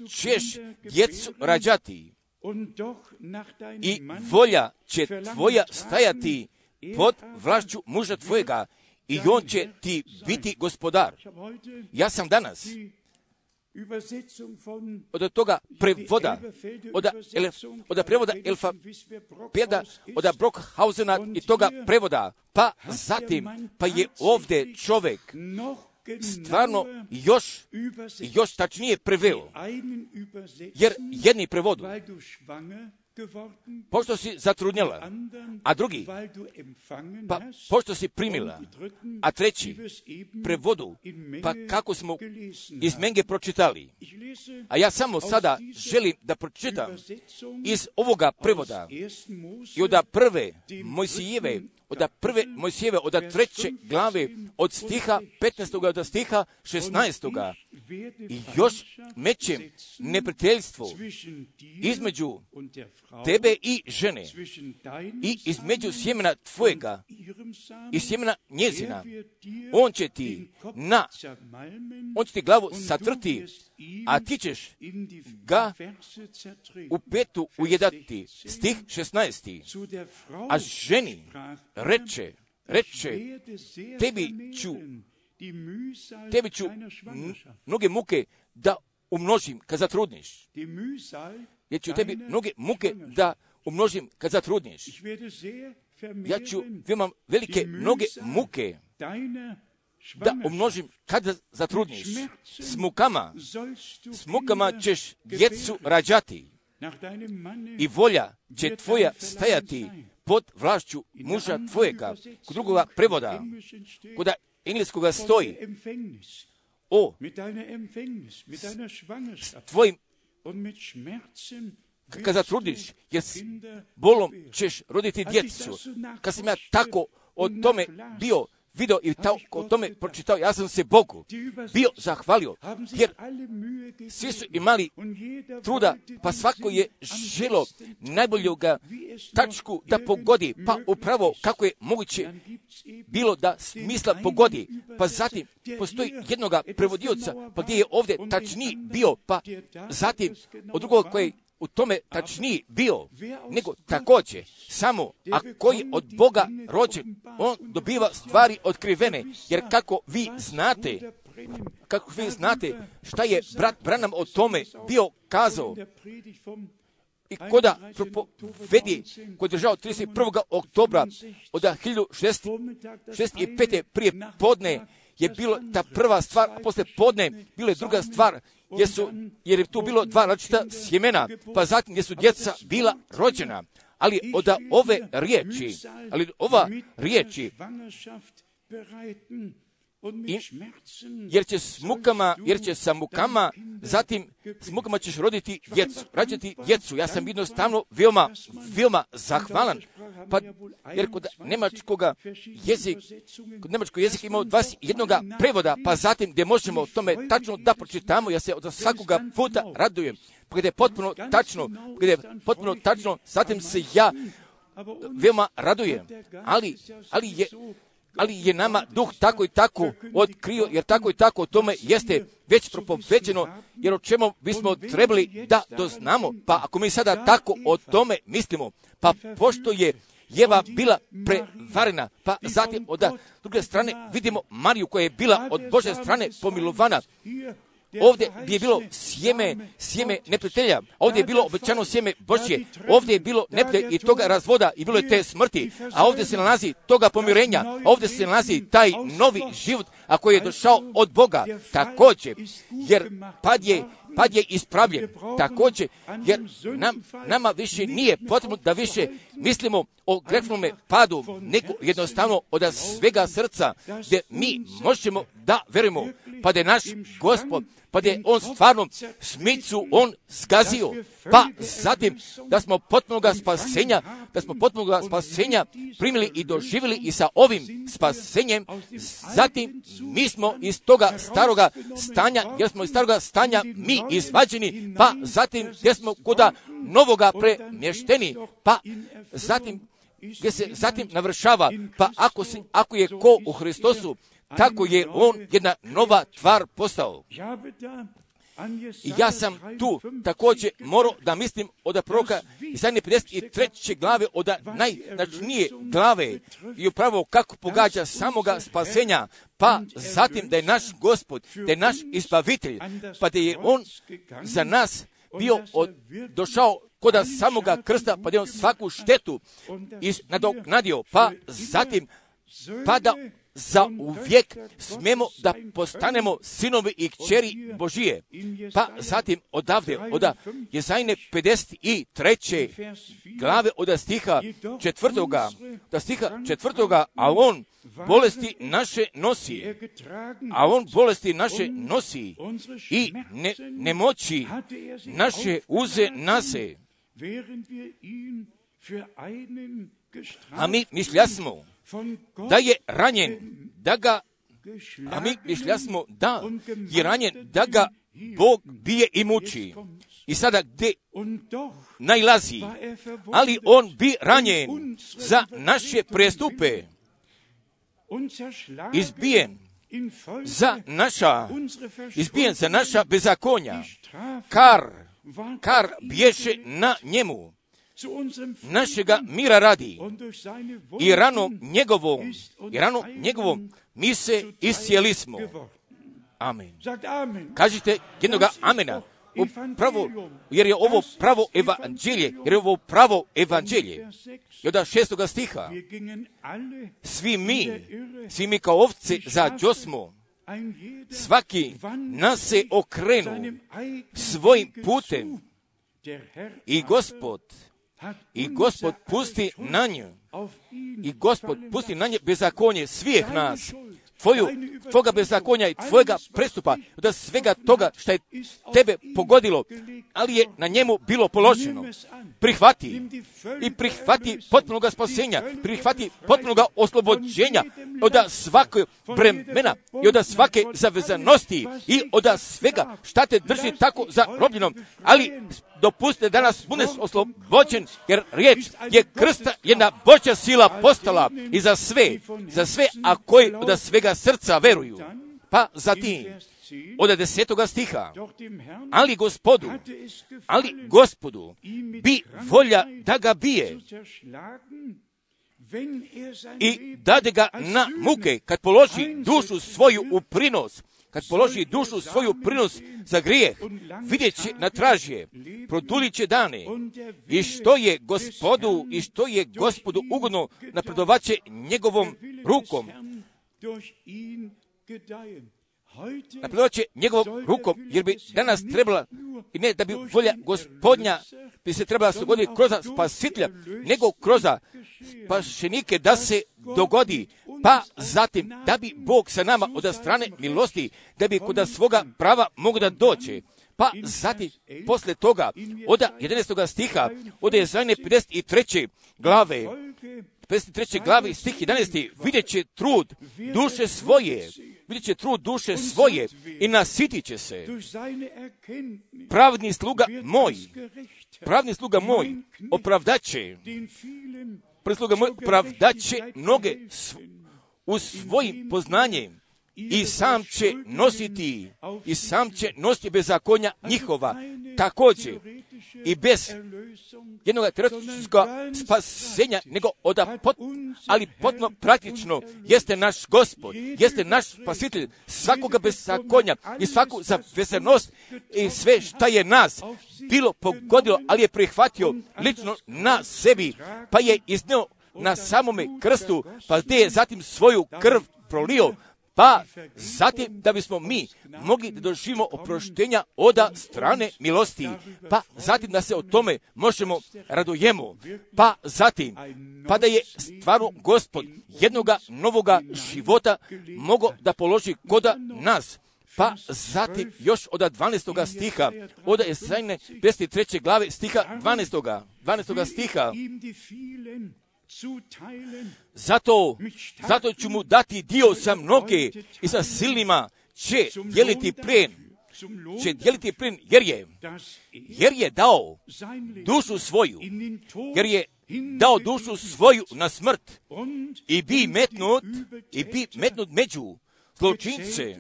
ćeš djecu rađati. I volja će tvoja stajati pod vlašću muža tvojega i on će ti biti gospodar. Ja sam danas od toga prevoda, od, od prevoda Elfapeda, od Brockhausena i toga prevoda, pa zatim, pa je ovdje čovjek stvarno još, još tačnije preveo, jer jedni prevodu, pošto si zatrudnjela, a drugi, pa pošto si primila, a treći, prevodu, pa kako smo iz Menge pročitali. A ja samo sada želim da pročitam iz ovoga prevoda i od prve Mojsijeve od prve Mojsijeve, od treće glave, od stiha 15. od stiha 16. I još meće neprijateljstvo između tebe i žene i između sjemena tvojega i sjemena njezina. On će ti na, on će ti glavu satrti, a ti ćeš ga u petu ujedati. Stih 16. A ženi reče, reče, tebi ću, tebi ću mnoge muke da umnožim kad zatrudniš. Jer ću tebi mnoge muke da umnožim kad zatrudniš. Ja ću imam velike mnoge muke da umnožim kada zatrudniš. S mukama, s mukama ćeš djecu rađati i volja će tvoja stajati pod vlašću muža tvojega. Kod drugoga prevoda, kod engleskoga stoji o s tvojim kad zatrudiš, jer s bolom ćeš roditi djecu. Kad sam ja tako o tome bio video i tako o tome pročitao, ja sam se Bogu bio zahvalio, jer svi su imali truda, pa svako je želo najboljoga tačku da pogodi, pa upravo kako je moguće bilo da smisla pogodi, pa zatim postoji jednoga prevodioca, pa gdje je ovdje tačniji bio, pa zatim od drugog koji u tome tačniji bio, nego također samo a koji od Boga rođen, on dobiva stvari otkrivene, jer kako vi znate, kako vi znate šta je brat Branham o tome bio kazao, i koda propovedi koji je držao 31. oktobra od 1665. prije podne je bilo ta prva stvar, a poslije podne bila je druga stvar, jer, su, jer je tu bilo dva različita sjemena, pa zatim gdje su djeca bila rođena. Ali od ove riječi, ali ova riječi, i, jer će s mukama, jer će sa mukama, zatim s mukama ćeš roditi djecu, rađati djecu. Ja sam jednostavno veoma, veoma zahvalan. Pa, jer kod nemačkoga jezik, kod nemačkog jezika imamo dva jednoga prevoda, pa zatim gdje možemo o tome tačno da pročitamo, ja se od svakoga puta radujem. Pa gdje je potpuno tačno, gdje je potpuno tačno, zatim se ja veoma radujem. Ali, ali je ali je nama duh tako i tako otkrio, jer tako i tako o tome jeste već propoveđeno, jer o čemu bismo trebali da doznamo. Pa ako mi sada tako o tome mislimo, pa pošto je Jeva bila prevarena, pa zatim od druge strane vidimo Mariju koja je bila od Bože strane pomilovana, Ovdje bi je bilo sjeme, sjeme neprijatelja. Ovdje je bilo obećano sjeme Božje. Ovdje je bilo neprijatelj i toga razvoda i bilo je te smrti. A ovdje se nalazi toga pomirenja. Ovdje se nalazi taj novi život, a koji je došao od Boga. Također, jer pad je pad je ispravljen. Također, jer nam, nama više nije potrebno da više mislimo o grešnome padu, nego jednostavno od svega srca, gdje mi možemo da verujemo, pa da je naš gospod pa je on stvarno smicu on skazio, pa zatim da smo potpunoga spasenja, da smo potpunoga spasenja primili i doživjeli i sa ovim spasenjem, zatim mi smo iz toga staroga stanja, jer smo iz staroga stanja mi izvađeni, pa zatim gdje smo kuda novoga premješteni, pa zatim gdje se zatim navršava, pa ako, si, ako je ko u Hristosu, tako je on jedna nova tvar postao. I ja sam tu također morao da mislim od proroka Isajne 53. glave od najnačnije glave i upravo kako pogađa samoga spasenja, pa zatim da je naš gospod, da je naš izbavitelj, pa da je on za nas bio od, došao koda samoga krsta, pa da je on svaku štetu nadoknadio, pa zatim pa da za uvijek smemo da postanemo sinovi i kćeri Božije. Pa zatim odavde, od Jezajne 53. glave od stiha četvrtoga, da stiha četvrtoga, a on bolesti naše nosi, a on bolesti naše nosi i ne, nemoći naše uze nase. A mi mišljasmo da je ranjen, da ga, a mi mišlja smo da je ranjen, da ga Bog bije i muči. I sada gdje najlazi, ali on bi ranjen za naše prestupe, izbijen za naša, izbijen za naša bezakonja, kar, kar bješe na njemu našega mira radi. i rano njegovom, i rano njegovom mi se iscijeli smo. Amen. Kažite jednoga amena. Upravo, jer je ovo pravo evanđelje, jer je ovo pravo evanđelje. I od šestoga stiha, svi mi, svi mi kao ovce za smo, svaki nas se okrenu svojim putem. I gospod i gospod pusti na nju. I gospod pusti na nje bezakonje svih nas. tvoju, tvoga bezakonja i tvojega prestupa, od svega toga što je tebe pogodilo, ali je na njemu bilo položeno. Prihvati i prihvati potpunoga spasenja, prihvati potpunoga oslobođenja od svakog bremena i od svake zavezanosti i od svega šta te drži tako zarobljenom, ali dopustite da nas bude oslobođen, jer riječ je krsta jedna Božja sila postala i za sve, za sve, a koji od svega srca veruju. Pa zatim, od desetoga stiha, ali gospodu, ali gospodu, bi volja da ga bije. i dade ga na muke kad položi dušu svoju u prinos, kad položi dušu svoju prinos za grijeh, vidjet će na tražje, produlit će dane i što je gospodu i što je gospodu ugodno napredovat će njegovom rukom. Napredovat će njegovom rukom, jer bi danas trebala, i ne da bi volja gospodnja bi se trebala dogoditi kroz spasitelja, nego kroz spašenike da se dogodi, pa zatim da bi Bog sa nama od strane milosti, da bi kod svoga prava mogu da doće. Pa zatim, posle toga, od 11. stiha, od Jezajne 53. glave, 53. glave stih 11. vidjet će trud duše svoje, vidjet će trud duše svoje i nasitit će se. Pravni sluga moj, pravni sluga moj, opravdaće, presluga moj, opravdaće mnoge u svojim poznanjem i sam će nositi, i sam će nositi bezakonja njihova, također i bez jednog teoretičkog spasenja, nego od pot, ali potpuno praktično jeste naš gospod, jeste naš spasitelj svakoga bezakonja i svaku zavezanost i sve šta je nas bilo pogodilo, ali je prihvatio lično na sebi, pa je izneo na samome krstu, pa gdje je zatim svoju krv prolio, pa zatim da bismo mi mogli da doživimo oproštenja oda strane milosti, pa zatim da se o tome možemo radujemo, pa zatim, pa da je stvarno gospod jednoga novoga života mogo da položi koda nas, pa zatim još od 12. stiha, od Esajne 53. glave stiha 12. 12. stiha, zato, zato ću mu dati dio sa mnoge i sa silnima će dijeliti plen, će dijeliti plen jer je, jer je dao dušu svoju, jer je dao dušu svoju na smrt i bi metnut, i bi metnut među zločince.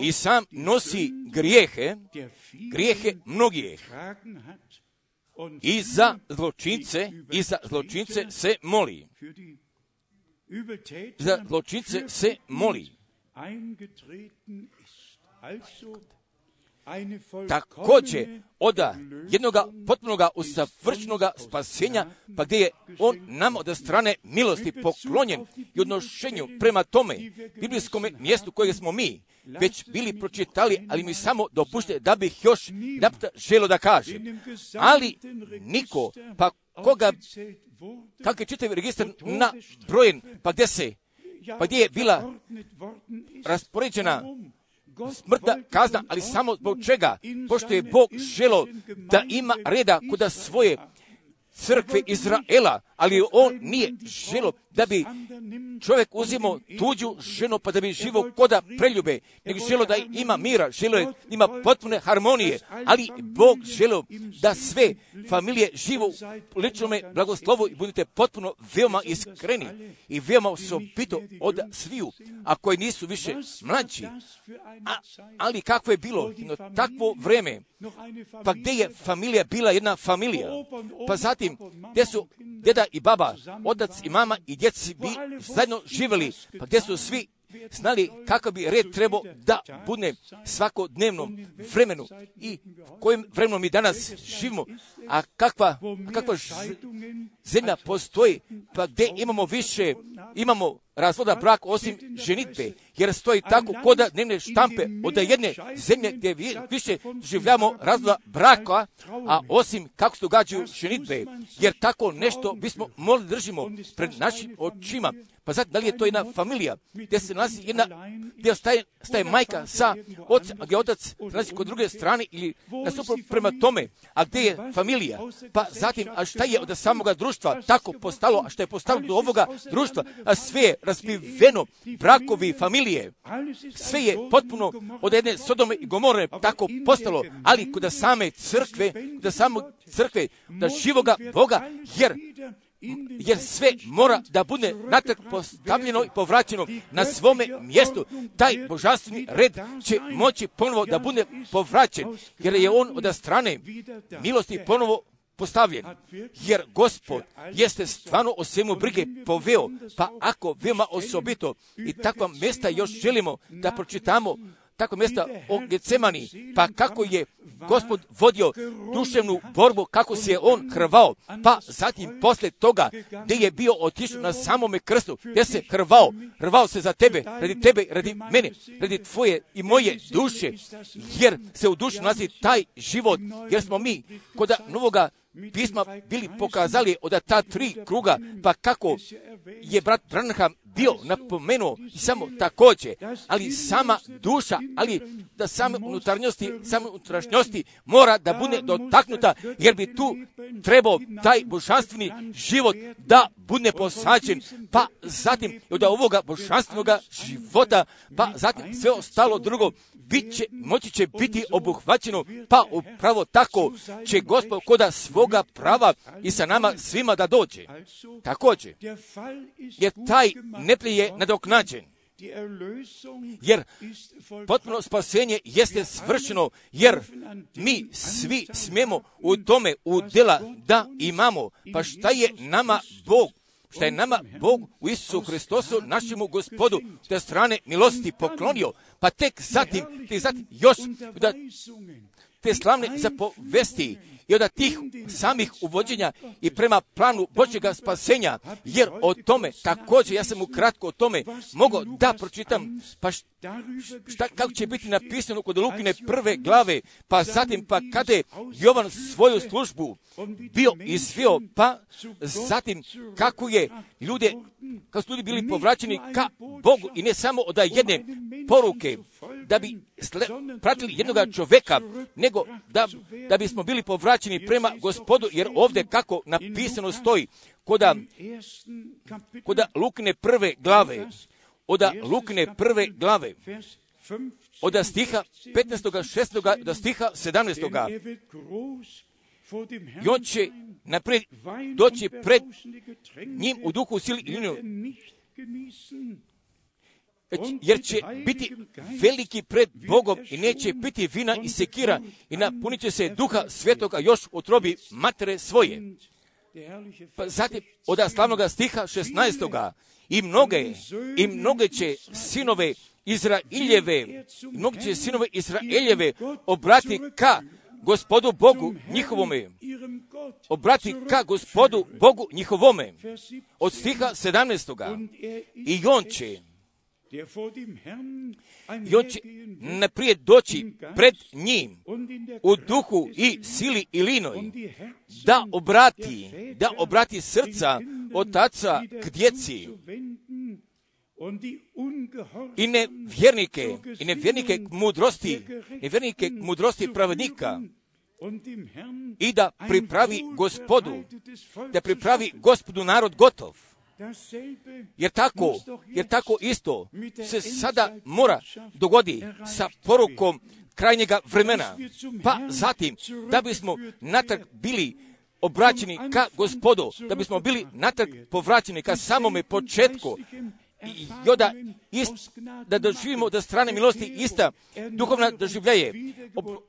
i sam nosi grijehe, grijehe mnogih i za zločince, i za zločince se moli. Za zločince se moli. Također, od jednoga potpunoga usavršenoga spasenja, pa gdje je on nam od strane milosti poklonjen i odnošenju prema tome biblijskom mjestu koje smo mi već bili pročitali, ali mi samo dopušte da bih još napta želo da kažem. Ali niko, pa koga, kak je čitav registar na brojen, pa gdje se, pa gdje je bila raspoređena smrtna kazna, ali samo zbog čega? Pošto je Bog želo da ima reda kuda svoje crkve Izraela, ali on nije želo da bi čovjek uzimao tuđu ženu pa da bi živo koda preljube, nego želo da ima mira, želo je ima potpune harmonije, ali Bog želo da sve familije živo u ličnome blagoslovu i budete potpuno veoma iskreni i veoma osobito od sviju, a koji nisu više mlađi. A, ali kako je bilo jedno takvo vreme, pa gdje je familija bila jedna familija, pa zatim gdje su djeda i baba, otac i mama i djeci bi zajedno živjeli, pa gdje su svi znali kakav bi red trebao da bude svakodnevnom vremenu i kojim vremenom mi danas živimo, a kakva, a kakva zemlja postoji, pa gdje imamo više, imamo razvoda brak osim ženitbe, jer stoji tako koda dnevne štampe od jedne zemlje gdje više življamo razvoda braka, a osim kako se događaju ženitbe, jer tako nešto bismo mogli držimo pred našim očima, Pa zato da li je to jedna familija gdje se nalazi jedna, gdje staje, staje majka sa ocem, a gdje otac nalazi kod druge strane ili nasuprot prema tome, a gdje je familija? Pa zatim, a šta je od samoga društva tako postalo, a što je postalo do ovoga društva, a sve je raspiveno, brakovi, familije, sve je potpuno od jedne Sodome i Gomore tako postalo, ali kod same crkve, da samo crkve, da živoga Boga, jer jer sve mora da bude natrag postavljeno i povraćeno na svome mjestu. Taj božanstveni red će moći ponovo da bude povraćen, jer je on od strane milosti ponovo postavljen. Jer gospod jeste stvarno o svemu brige poveo, pa ako veoma osobito i takva mjesta još želimo da pročitamo tako mjesta o Gecemani, pa kako je gospod vodio duševnu borbu, kako se je on hrvao, pa zatim posle toga gdje je bio otišao na samome krstu, gdje se hrvao, hrvao se za tebe, radi tebe, radi mene, radi tvoje i moje duše, jer se u duši nalazi taj život, jer smo mi kod novoga pisma bili pokazali od ta tri kruga, pa kako je brat Branham bio napomenuo i samo također, ali sama duša, ali da same unutarnjosti, same unutrašnjosti mora da bude dotaknuta, jer bi tu trebao taj božanstveni život da bude posađen, pa zatim od ovoga božanstvenog života, pa zatim sve ostalo drugo, bit će, moći će biti obuhvaćeno, pa upravo tako će gospod koda svoga prava i sa nama svima da dođe. Također, jer taj neprije nadoknađen. Jer potpuno spasenje jeste svršeno, jer mi svi smijemo u tome udjela da imamo. Pa šta je nama Bog šta je nama Bog u Isusu Hristosu, našemu gospodu, te strane milosti poklonio, pa tek zatim, tek zatim još da te slavne zapovesti i od tih samih uvođenja i prema planu Božjega spasenja, jer o tome, također, ja sam ukratko o tome mogao da pročitam, pa šta, kako će biti napisano kod Lukine prve glave, pa zatim, pa kada je Jovan svoju službu bio izvio, pa zatim kako je ljude, kako su ljudi bili povraćeni ka Bogu i ne samo od jedne poruke, da bi pratili jednoga čoveka, nego da, da bismo bili povraćeni prema gospodu, jer ovdje kako napisano stoji, koda, koda Lukine prve glave, oda Lukine prve glave, od stiha 15. 6. do stiha 17. I on će naprijed doći pred njim u duhu sili i jer će biti veliki pred Bogom i neće biti vina i sekira i napunit će se duha svetoga još otrobi matere svoje. Pa zatim od slavnog stiha 16. I mnoge, i mnoge će sinove Izraeljeve, mnogi će sinove Izraeljeve obrati ka gospodu Bogu njihovome. Obrati ka gospodu Bogu njihovome. Od stiha 17. I on će i on će naprijed doći pred njim u duhu i sili i linoj da obrati, da obrati srca otaca k djeci. i ne vjernike, i ne vjernike k mudrosti, i vjernike k mudrosti pravednika. i da pripravi gospodu, da pripravi gospodu narod gotov. Jer tako, jer tako isto se sada mora dogodi sa porukom krajnjega vremena. Pa zatim, da bismo natrag bili obraćeni ka gospodu, da bismo bili natrag povraćeni ka samome početku, i da, ist, da doživimo da strane milosti ista duhovna doživljaje,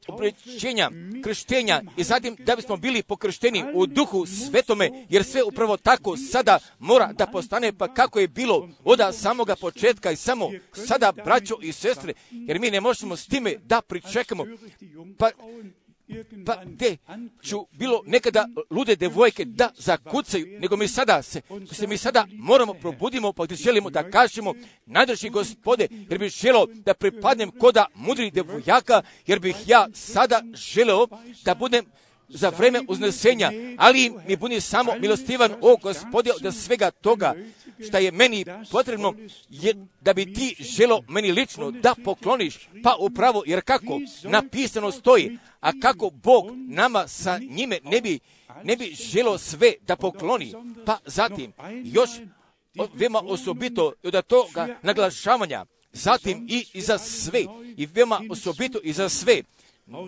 oprećenja, krštenja i zatim da bismo bili pokršteni u duhu svetome, jer sve upravo tako sada mora da postane pa kako je bilo od samoga početka i samo sada braćo i sestre, jer mi ne možemo s time da pričekamo. Pa pa gdje? ću bilo nekada lude devojke da zakucaju, nego mi sada se, se mi sada moramo probudimo, pa gdje želimo da kažemo, najdrži gospode, jer bih želio da pripadnem koda mudri devojaka, jer bih ja sada želio da budem za vreme uznesenja, ali mi budi samo milostivan, o gospode, da svega toga šta je meni potrebno, je da bi ti želo meni lično da pokloniš, pa upravo, jer kako napisano stoji, a kako Bog nama sa njime ne bi, ne bi želo sve da pokloni, pa zatim još veoma osobito od toga naglašavanja, zatim i, i za sve, i veoma osobito i za sve,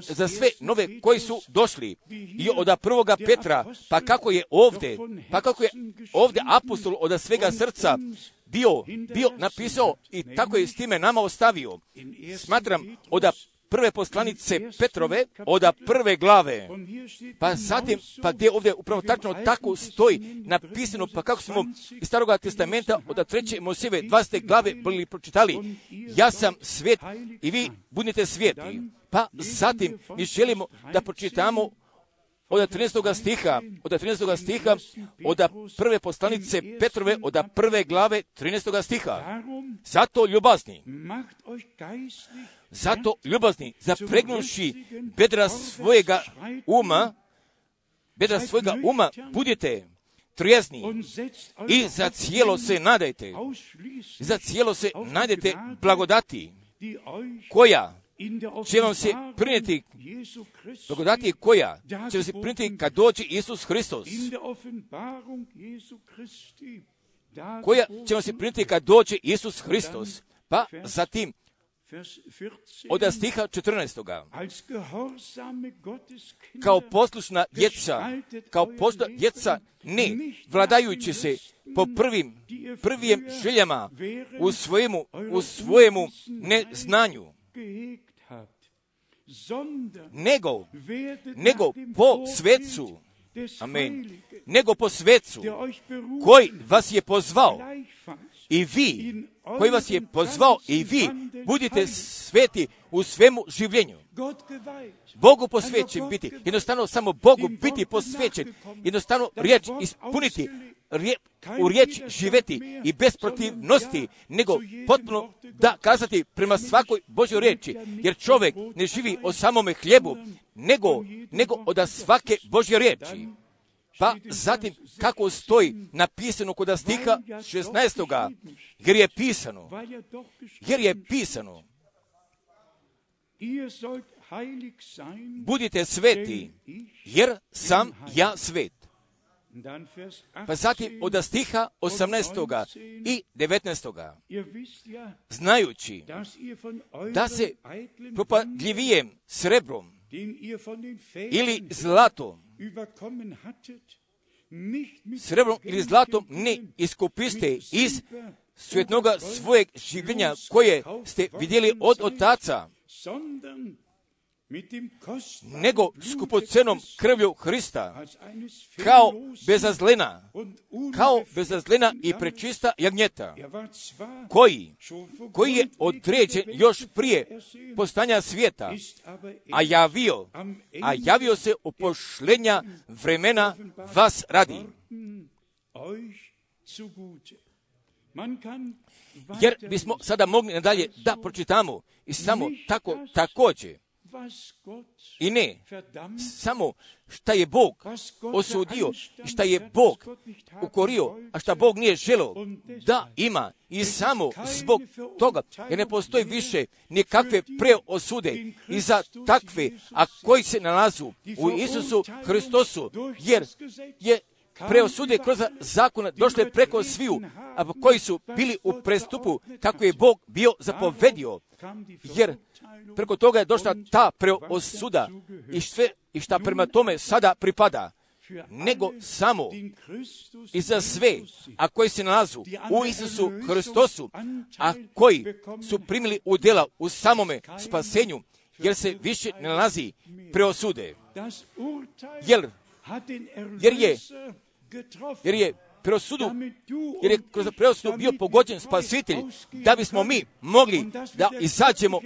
za sve nove koji su došli i od prvoga Petra, pa kako je ovdje, pa kako je ovdje apostol od svega srca bio, bio napisao i tako je s time nama ostavio. Smatram od prve poslanice Petrove, od prve glave, pa zatim, pa gdje ovdje upravo tačno tako stoji napisano, pa kako smo iz staroga testamenta od treće Mosijeve 20. glave bili pročitali, ja sam svijet i vi budite svijeti. Pa zatim mi želimo da pročitamo od 13. stiha, od 13. stiha, od prve poslanice Petrove, od prve glave 13. stiha. Zato ljubazni, zato ljubazni, zapregnuši bedra svojega uma, bedra svojega uma, budite trijezni i za cijelo se nadajte, za cijelo se nadajte blagodati, koja će vam se prinijeti blagodati koja će vam se prinijeti kad dođe Isus Hristos. Koja će vam se prinijeti kad dođe Isus Hristos. Pa zatim od stiha 14. Kao poslušna djeca, kao poslušna djeca, ne, vladajući se po prvim, prvijem željama u svojemu, u svojemu neznanju, nego, nego po svecu, amen, nego po svecu koji vas je pozvao. i vi, koji vas je pozvao i vi, budite sveti u svemu življenju. Bogu posvećen biti, jednostavno samo Bogu biti posvećen, jednostavno riječ ispuniti, rije, u riječ živeti i bez protivnosti, nego potpuno da kazati prema svakoj Božoj riječi, jer čovjek ne živi o samome hljebu, nego, nego od svake Božje riječi. Pa zatim kako stoji napisano kod stiha 16. jer je pisano, jer je pisano, budite sveti, jer sam ja svet. Pa zatim od stiha 18. i 19. Znajući da se propadljivijem srebrom ili zlatom srebrom ili zlatom ne iskupiste iz svjetnoga svojeg življenja koje ste vidjeli od otaca, nego skupocenom krvlju Hrista, kao bezazlena, kao bezazlena i prečista jagnjeta, koji, koji je određen još prije postanja svijeta, a javio, a javio se u pošlenja vremena vas radi. Jer bismo sada mogli nadalje da pročitamo i samo tako također i ne, samo šta je Bog osudio šta je Bog ukorio, a šta Bog nije želo da ima. I samo zbog toga, jer ne postoji više nikakve preosude i za takve, a koji se nalazu u Isusu Hristosu, jer je preosude kroz zakon došle preko sviju, koji su bili u prestupu kako je Bog bio zapovedio, jer preko toga je došla ta preosuda i sve i šta prema tome sada pripada, nego samo i za sve, a koji se nalazu u Isusu Hristosu, a koji su primili udjela u samome spasenju, jer se više ne nalazi preosude. Jer, jer je jer preosudu, jer je kroz preosudu bio pogođen spasitelj, da bismo mi mogli da izađemo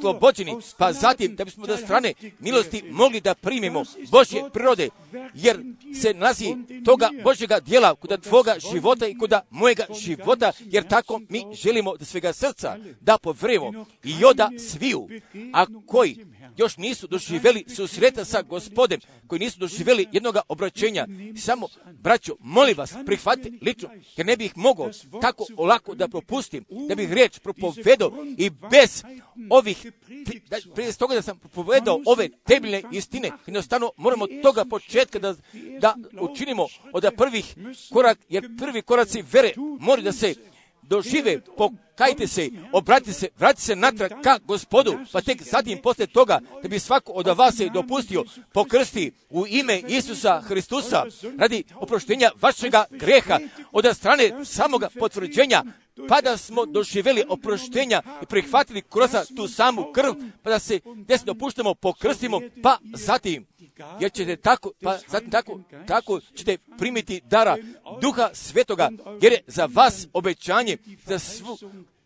slobođeni, pa zatim da bismo da strane milosti mogli da primimo Božje prirode, jer se nalazi toga Božjega dijela kod tvoga života i kod mojega života, jer tako mi želimo da svega srca da povremo i oda sviju, a koji još nisu doživjeli susreta sa gospodem, koji nisu doživjeli jednoga obraćenja. Samo, braćo, molim vas, prihvatite lično, jer ne bih mogao tako olako da propustim, da bih riječ propovedao i bez ovih, prije toga da sam propovedao ove temeljne istine, jednostavno moramo toga početka da, da učinimo od prvih korak, jer prvi koraci vere moraju da se dožive, pokajte se, obrati se, vrati se natrag ka gospodu, pa tek zatim poslije toga da bi svako od vas se dopustio pokrsti u ime Isusa Hristusa radi oproštenja vašega greha. Od strane samoga potvrđenja pa da smo doživjeli oproštenja i prihvatili kroz tu samu krv, pa da se desno dopuštamo, pokrstimo, pa zatim. Jer ćete tako, pa zatim tako, tako ćete primiti dara duha svetoga, jer je za vas obećanje za svu,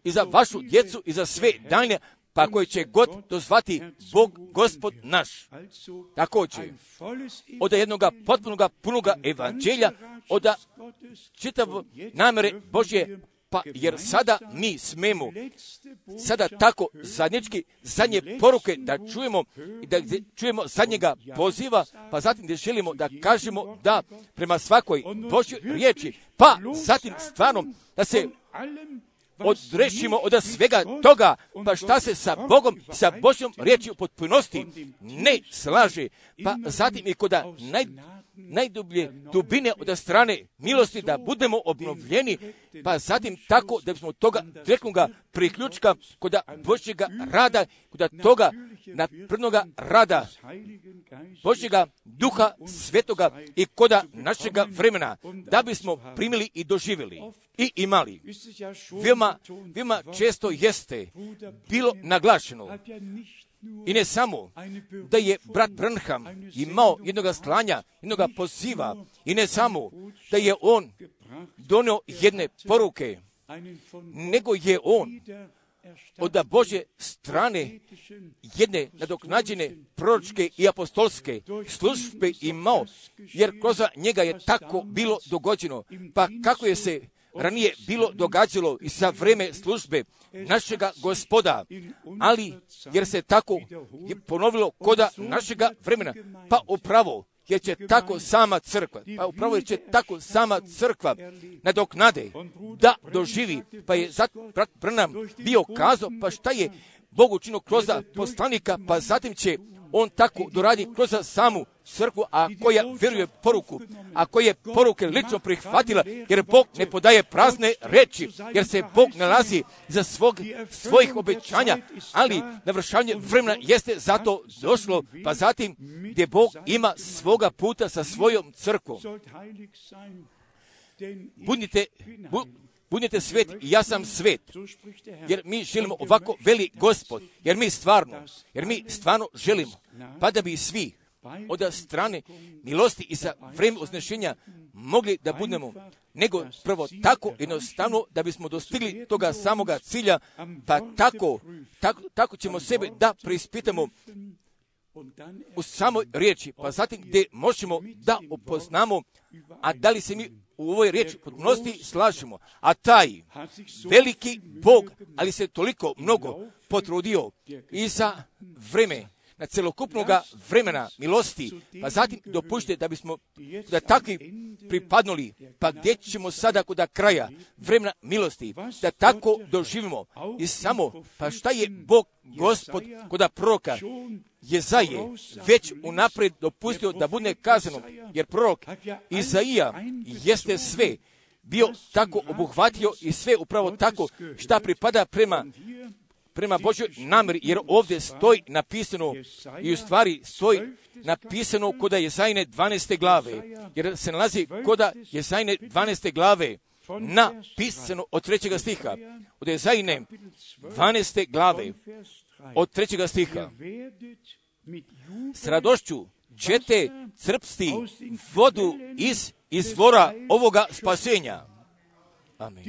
i za vašu djecu i za sve daljne, pa koje će god dozvati Bog gospod naš. Također, od jednoga potpunoga punoga evanđelja, od čitav namere Božje pa jer sada mi smemo sada tako zadnječki zadnje poruke da čujemo i da čujemo zadnjega poziva, pa zatim da želimo da kažemo da prema svakoj Božjoj riječi, pa zatim stvarno da se odrešimo od svega toga, pa šta se sa Bogom, sa Božjom riječi u potpunosti? Ne slaže, pa zatim i kod naj, najdublje dubine od strane milosti da budemo obnovljeni, pa zatim tako da bismo toga direktnoga priključka kod Božjega rada, kod toga naprednoga rada Božjega duha svetoga i koda našega vremena, da bismo primili i doživjeli i imali. Veoma, veoma često jeste bilo naglašeno i ne samo da je brat Branham imao jednoga slanja, jednoga poziva, i ne samo da je on donio jedne poruke, nego je on od Bože strane jedne nadoknađene proročke i apostolske službe imao, jer kroz njega je tako bilo dogođeno. Pa kako je se ranije bilo događalo i sa vreme službe našega gospoda, ali jer se tako je ponovilo koda našega vremena, pa upravo jer će tako sama crkva, pa upravo jer će tako sama crkva nadoknade da doživi, pa je zato brat Brnam bio kazao, pa šta je Bog učinio kroz poslanika, pa zatim će on tako doradi kroz samu crkvu, a koja vjeruje poruku, a koja je poruke lično prihvatila, jer Bog ne podaje prazne reči, jer se Bog nalazi za svog, svojih obećanja, ali navršavanje vremena jeste zato došlo, pa zatim gdje Bog ima svoga puta sa svojom crkvom. Budite, bu, budite svet ja sam svet. Jer mi želimo ovako veli gospod. Jer mi stvarno, jer mi stvarno želimo. Pa da bi svi od strane milosti i za vreme oznešenja mogli da budemo, nego prvo tako jednostavno da bismo dostigli toga samoga cilja, pa tako, tako, tako ćemo sebe da preispitamo u samoj riječi, pa zatim gdje možemo da upoznamo, a da li se mi u ovoj riječi potpunosti slažemo, a taj veliki Bog, ali se toliko mnogo potrudio i za vreme na celokupnoga vremena milosti, pa zatim dopušte da bismo da takvi pripadnuli, pa gdje ćemo sada kod kraja vremena milosti, da tako doživimo. I samo, pa šta je Bog, gospod, kod proroka, Jezaje već unaprijed dopustio da bude kazano, jer prorok Izaija jeste sve bio tako obuhvatio i sve upravo tako šta pripada prema prema Božoj namjeri, jer ovdje stoji napisano i u stvari stoji napisano koda Jezajne 12. glave, jer se nalazi koda Jezajne 12. glave napisano od trećega stiha, od Jezajne 12. glave, od trećega stiha. S radošću ćete crpsti vodu iz izvora ovoga spasenja. Amen.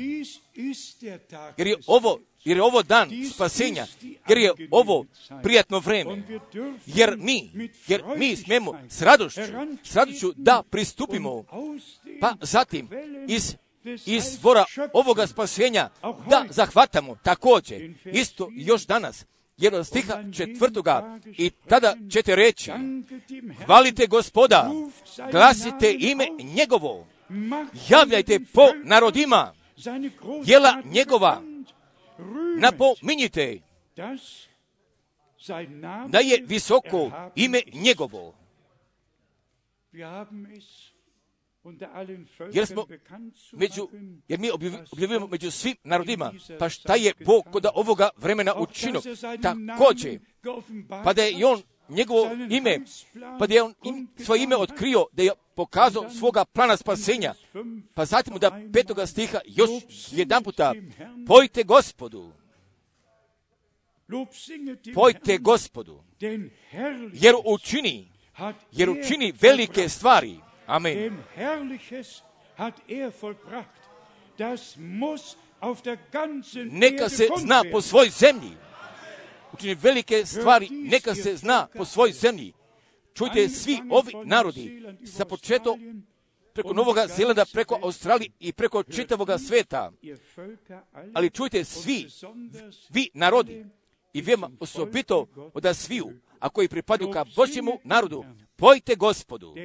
Jer je ovo, jer je ovo dan spasenja, jer je ovo prijatno vreme, jer mi, jer mi smemo s radošću, s radošću da pristupimo, pa zatim iz izvora ovoga spasenja da zahvatamo također, isto još danas, jer od stiha četvrtoga i tada ćete reći, hvalite gospoda, glasite ime njegovo, javljajte po narodima, jela njegova, napominjite. Da je visoko ime njegovo. Jer smo među, jer mi objavljujemo među svim narodima, pa šta je Bog kod ovoga vremena učinio? Također, pa da je i on njegovo ime, pa da je on svoje ime otkrio, da je pokazao svoga plana spasenja. Pa zatim da petoga stiha još jedan puta, pojte gospodu, pojte gospodu, jer učini, jer učini velike stvari. Amen. Neka se zna po svoj zemlji. Učini velike stvari, neka se zna po svoj zemlji. Čujte svi ovi narodi sa početom preko Novoga Zelanda, preko Australije i preko čitavoga sveta. Ali čujte svi, vi narodi, i vema osobito od sviju, a koji pripadaju ka Božjemu narodu, pojte gospodu,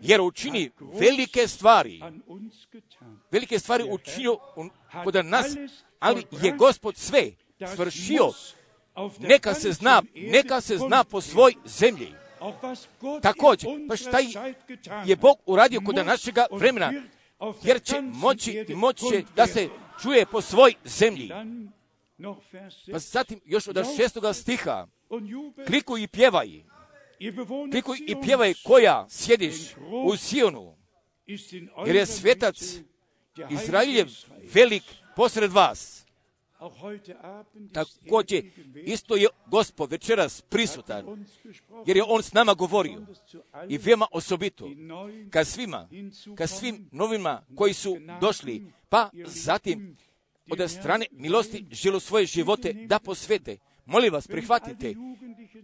jer učini velike stvari. Velike stvari učinio kod nas, ali je gospod sve svršio. Neka se zna, neka se zna po svoj zemlji. Također, pa šta je Bog uradio kod našega vremena, jer će moći i moći da se čuje po svoj zemlji. Pa zatim još od šestoga stiha, klikuj i pjevaj, klikuj i pjevaj koja sjediš u Sionu, jer je svetac Izraeljev velik posred vas. Također, isto je gospod večeras prisutan, jer je on s nama govorio. I veoma osobito ka svima, ka svim novima koji su došli, pa zatim od strane milosti želu svoje živote da posvete. Molim vas, prihvatite.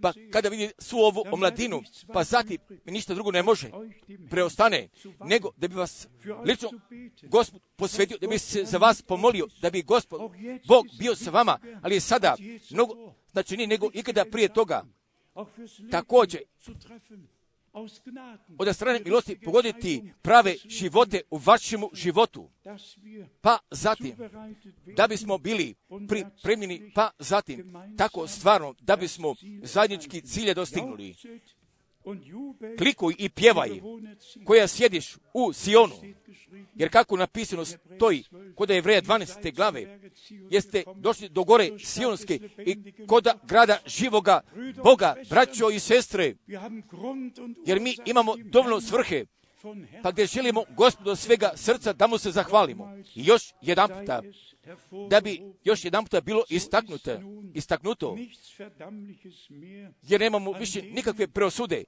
Pa kada vidi svu ovu omladinu, pa zatim ništa drugo ne može, preostane, nego da bi vas lično Gospod posvetio, da bi se za vas pomolio, da bi Gospod, Bog bio sa vama, ali je sada mnogo značajniji nego ikada prije toga. Također, od strane milosti pogoditi prave živote u vašemu životu. Pa zatim, da bismo bili pripremljeni, pa zatim, tako stvarno, da bismo zajednički cilje dostignuli. Klikuj i pjevaj, koja sjediš u Sionu, jer kako napisano stoji kod Jevreja 12. glave, jeste došli do gore Sionske i kod grada živoga Boga, braćo i sestre, jer mi imamo dovoljno svrhe, pa gdje želimo gospodu svega srca da mu se zahvalimo. I još jedan puta, da bi još jedan puta bilo istaknuto, istaknuto, jer nemamo više nikakve preosude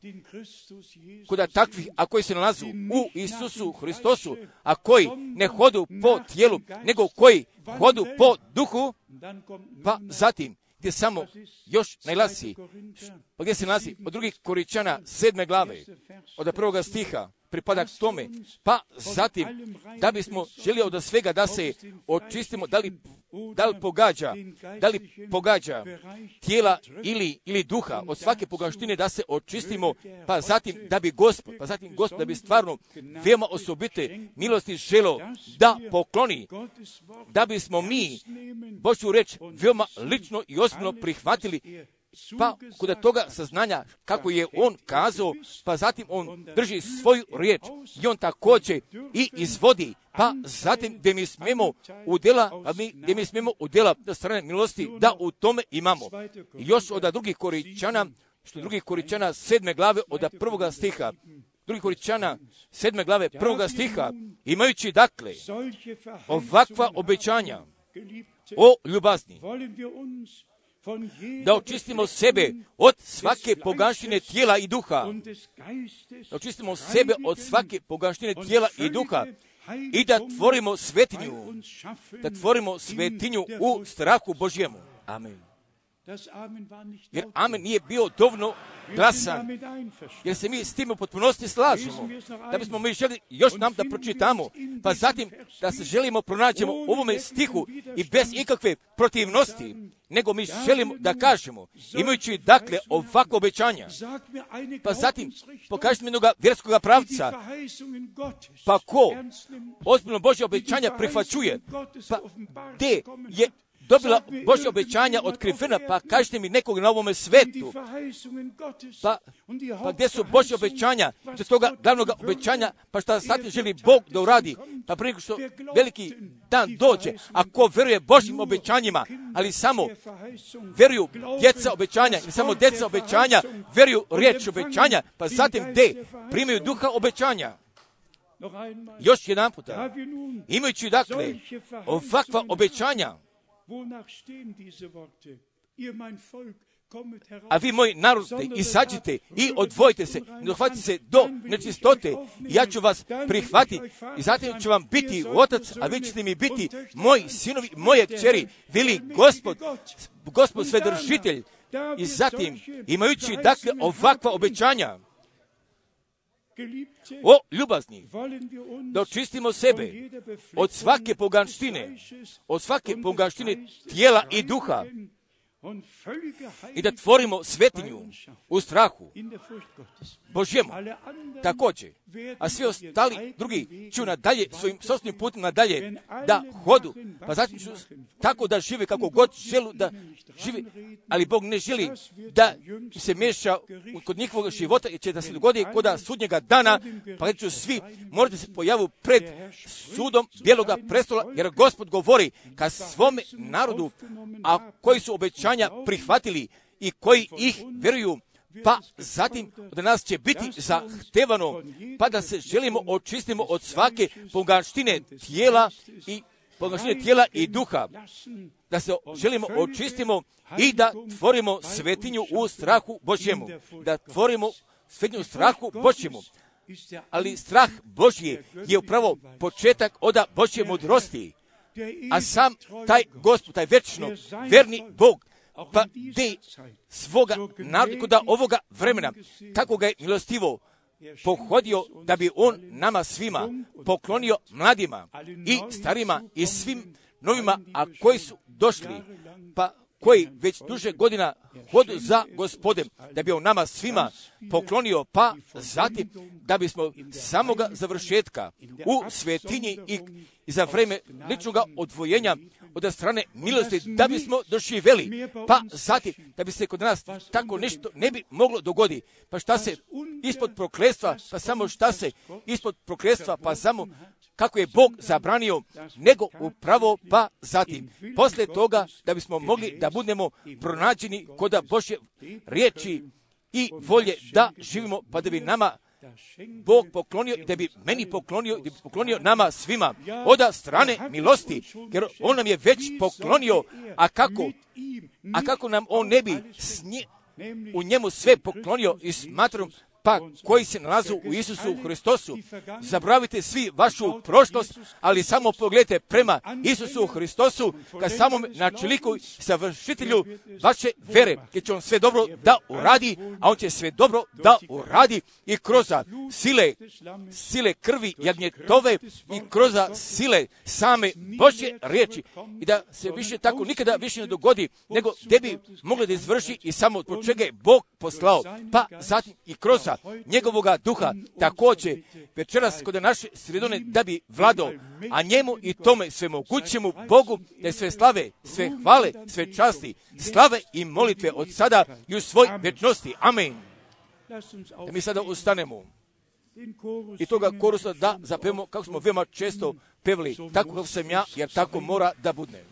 kuda takvih, a koji se nalazu u Isusu Hristosu, a koji ne hodu po tijelu, nego koji hodu po duhu, pa zatim gdje samo još najlasi, pa gdje se nalazi od drugih koričana sedme glave, od prvoga stiha, pripada k tome, pa zatim, da bismo želi od svega da se očistimo, da li, da li pogađa, da li pogađa tijela ili, ili duha, od svake pogaštine da se očistimo, pa zatim da bi gospod, pa zatim gospod da bi stvarno veoma osobite milosti želo da pokloni, da bismo mi Božju reč veoma lično i osobno prihvatili pa kod toga saznanja kako je on kazao, pa zatim on drži svoju riječ i on također i izvodi, pa zatim gdje mi smemo udjela, gdje mi smemo udjela strane milosti, da u tome imamo. I još od drugih koričana, što drugih koričana sedme glave od prvoga stiha, drugih koričana sedme glave prvoga stiha, imajući dakle ovakva obećanja o ljubazni, da očistimo sebe od svake poganštine tijela i duha, da očistimo sebe od svake poganštine tijela i duha i da tvorimo svetinju, da tvorimo svetinju u strahu Božjemu. Amen. Jer amen nije bio dovoljno glasan, jer se mi s tim u potpunosti slažemo. Da bismo mi želi još nam da pročitamo, pa zatim da se želimo pronađemo u ovome stihu i bez ikakve protivnosti, nego mi želimo da kažemo, imajući dakle ovako obećanja, pa zatim pokažite mi jednog vjerskog pravca, pa ko ozbiljno Božje obećanja prihvaćuje, pa gdje je dobila Božje obećanja otkrivena, pa kažite mi nekog na ovome svetu, pa, pa gdje su Božje obećanja, što toga glavnog obećanja, pa šta sad želi Bog da uradi, pa prije što veliki dan dođe, ako veruje Božjim obećanjima, ali samo veruju djeca obećanja, samo djeca obećanja, veruju riječ obećanja, pa zatim gdje? Primaju duha obećanja. Još jedan puta, imajući dakle ovakva obećanja, a vi, moji narode, izađite i odvojite se, ne dohvatite se do nečistote, ja ću vas prihvatiti i zatim ću vam biti otac, a vi ćete mi biti moji sinovi, moje kćeri, vili gospod, gospod svedržitelj. I zatim, imajući dakle ovakva obećanja, o ljubazni, da očistimo sebe od svake poganštine, od svake poganštine tijela i duha i da tvorimo svetinju u strahu Božjemu. Također, a svi ostali drugi ću nadalje, svojim sobstvenim putem nadalje da hodu, pa zatim ću tako da žive kako god želu da živi, ali Bog ne želi da se miješa kod njihovog života i će da se dogodi kod sudnjega dana, pa ću svi morati se pojavu pred sudom bijeloga prestola, jer Gospod govori ka svome narodu, a koji su obećanja prihvatili i koji ih vjeruju, pa zatim od nas će biti zahtevano, pa da se želimo očistimo od svake poganštine tijela i poganštine tijela i duha, da se želimo očistimo i da tvorimo svetinju u strahu Božjemu, da tvorimo svetinju u strahu Božjemu. Ali strah Božji je upravo početak oda Božje mudrosti, a sam taj gospod, taj večno verni Bog, pa de svoga naroda ovoga vremena, kako ga je milostivo pohodio da bi on nama svima poklonio mladima i starima i svim novima, a koji su došli, pa koji već duže godina hodu za gospodem, da bi on nama svima poklonio, pa zatim da bismo samoga završetka u svetinji i, za vreme ličnog odvojenja od strane milosti da bismo doživjeli, pa zatim da bi se kod nas tako nešto ne bi moglo dogodi. Pa šta se ispod prokletstva, pa samo šta se ispod prokletstva, pa samo kako je Bog zabranio, nego upravo pa zatim. Poslije toga da bismo mogli da budemo pronađeni kod Božje riječi i volje da živimo, pa da bi nama Bog poklonio da bi meni poklonio da poklonio nama svima oda strane milosti, jer On nam je već poklonio, a kako, a kako nam On ne bi snje, u njemu sve poklonio i smatram pa koji se nalazu u Isusu Hristosu. Zabravite svi vašu prošlost, ali samo pogledajte prema Isusu Hristosu, ka samom načeliku savršitelju vaše vere, jer će on sve dobro da uradi, a on će sve dobro da uradi i kroz sile, sile krvi jagnjetove i kroz sile same Božje riječi i da se više tako nikada više ne dogodi, nego gdje bi mogli da izvrši i samo od čega je Bog poslao, pa zatim i kroz njegovoga duha također večeras kod naše sredone da bi vladao, a njemu i tome sve mogućemu Bogu da sve slave, sve hvale, sve časti, slave i molitve od sada i u svoj večnosti. Amen. Da mi sada ustanemo i toga korusa da zapevamo kako smo veoma često pevali, tako kako sam ja, jer tako mora da budne.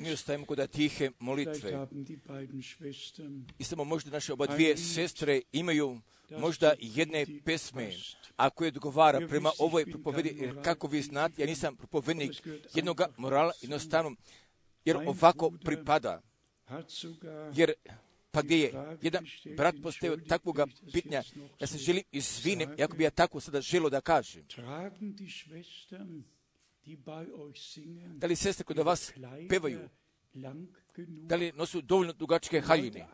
Mi ostajemo kod tihe molitve. I samo možda naše oba dvije sestre imaju možda jedne pesme, ako je odgovara prema ovoj propovedi, jer kako vi znate, ja nisam propovednik jednoga morala, jednostavno, jer ovako pripada, jer pa gdje je jedan brat postavio takvoga pitanja, ja se želim izvinem, jako bi ja tako sada želo da kažem. Da li sestre kod vas pevaju, da li nosu dovoljno dugačke haljine,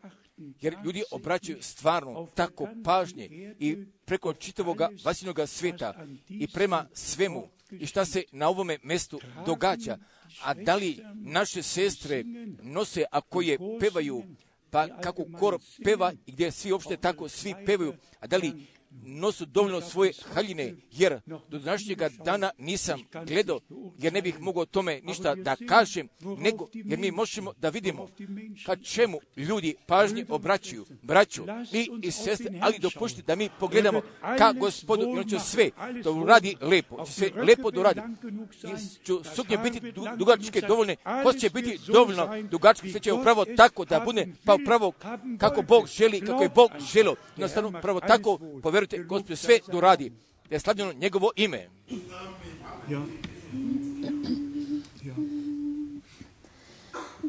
jer ljudi obraćaju stvarno tako pažnje i preko čitavoga vasinoga svijeta i prema svemu i šta se na ovome mjestu događa. A da li naše sestre nose, ako je pevaju, pa kako kor peva i gdje svi uopšte tako svi pevaju, a da li nosu dovoljno svoje haljine, jer do današnjega dana nisam gledao, jer ne bih mogao tome ništa da kažem, nego jer mi možemo da vidimo ka čemu ljudi pažnje obraćaju, braću i, i sestre, ali dopušti da mi pogledamo ka gospodu on će sve to radi lepo, sve lepo doradi. I će suknje biti du- dugačke dovoljne, kost će biti dovoljno dugačke, sve će upravo tako da bude, pa upravo kako Bog želi, kako je Bog želo. Jednostavno, upravo tako, povjerujte, Sve doradi. Da je slavljeno njegovo ime. Ja. Ja.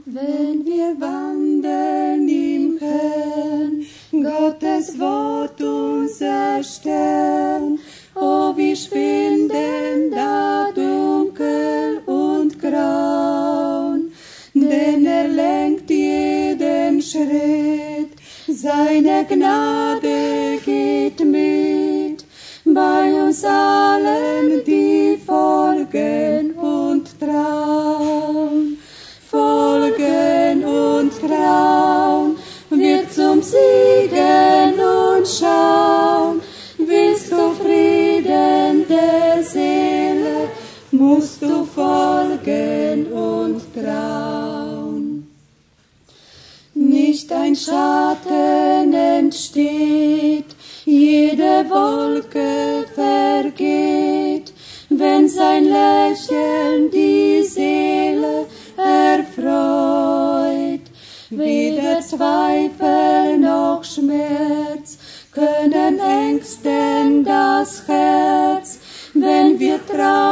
Wenn wir wandeln im Herrn, Gottes Wort unser Stern, oh wie schwinden da dunkel und graun, denn er lenkt jeden Schritt, seine Gnade geht mit, bei uns allen, die folgen und trauen. Folgen und trauen, wir zum Siegen und schauen, willst du Frieden der Seele, musst du folgen und trauen. Nicht ein Schatten entsteht, jede Wolke vergeht, wenn sein Lächeln die Seele erfreut. Weder Zweifel noch Schmerz können ängsten das Herz, wenn wir trauen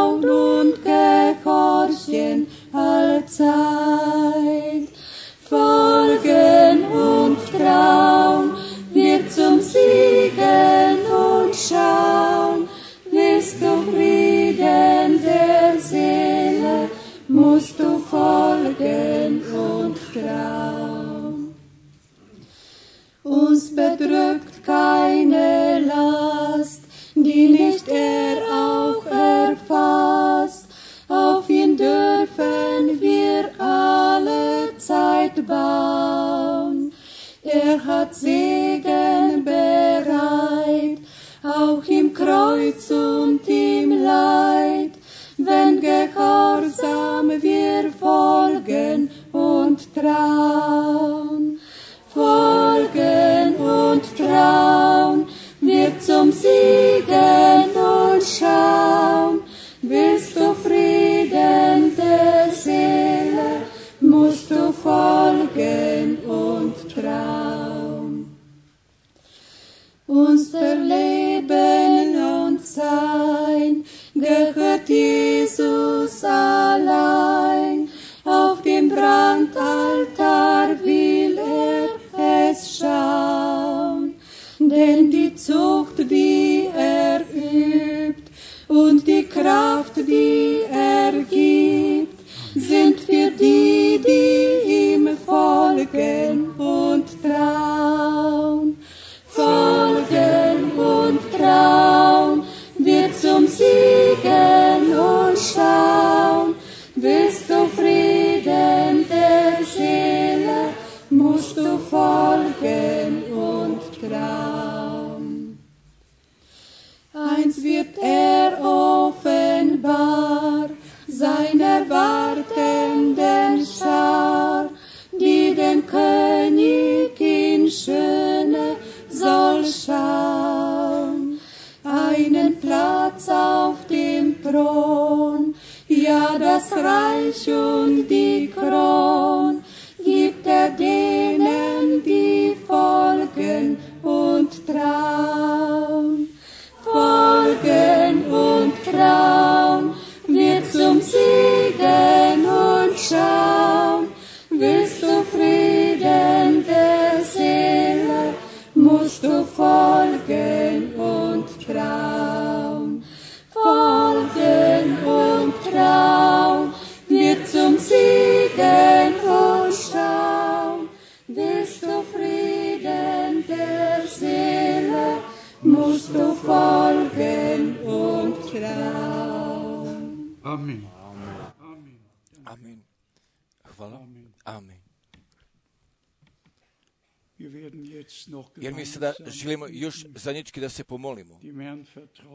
Jer mi sada želimo još zajednički da se pomolimo.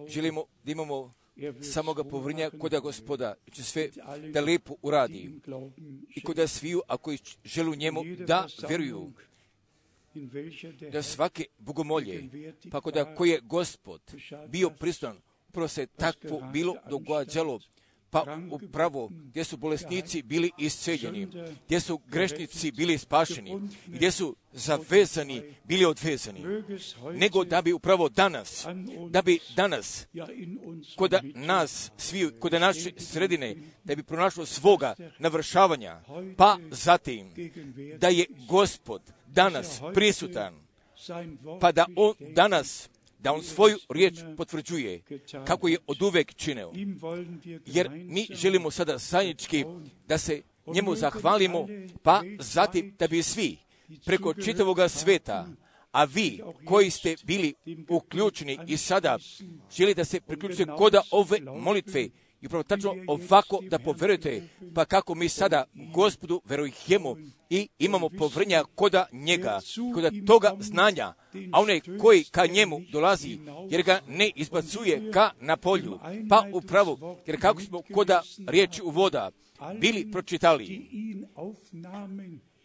Želimo da imamo Er samoga povrnja koda gospoda će sve da die uradi i koda sviju, a koji želu njemu da vjeruju, da svake bogomolje, pa koda koji je gospod bio prisutan, upravo se takvo bilo događalo, pa upravo gdje su bolesnici bili isceljeni, gdje su grešnici bili spašeni, gdje su zavezani bili odvezani, nego da bi upravo danas, da bi danas kod nas, svi, kod naše sredine, da bi pronašlo svoga navršavanja, pa zatim da je gospod danas prisutan, sein Wort pa da on danas, da on svoju riječ potvrđuje, kako je od uvek čineo. Jer mi želimo sada zajednički da se njemu zahvalimo, pa zatim da bi svi preko čitavoga sveta, a vi koji ste bili uključeni i sada želite da se priključite koda ove molitve i upravo tačno ovako da poverujete, pa kako mi sada gospodu verujemo i imamo povrnja koda njega, koda toga znanja, a onaj koji ka njemu dolazi, jer ga ne izbacuje ka na polju, pa upravo, jer kako smo koda riječi u voda bili pročitali,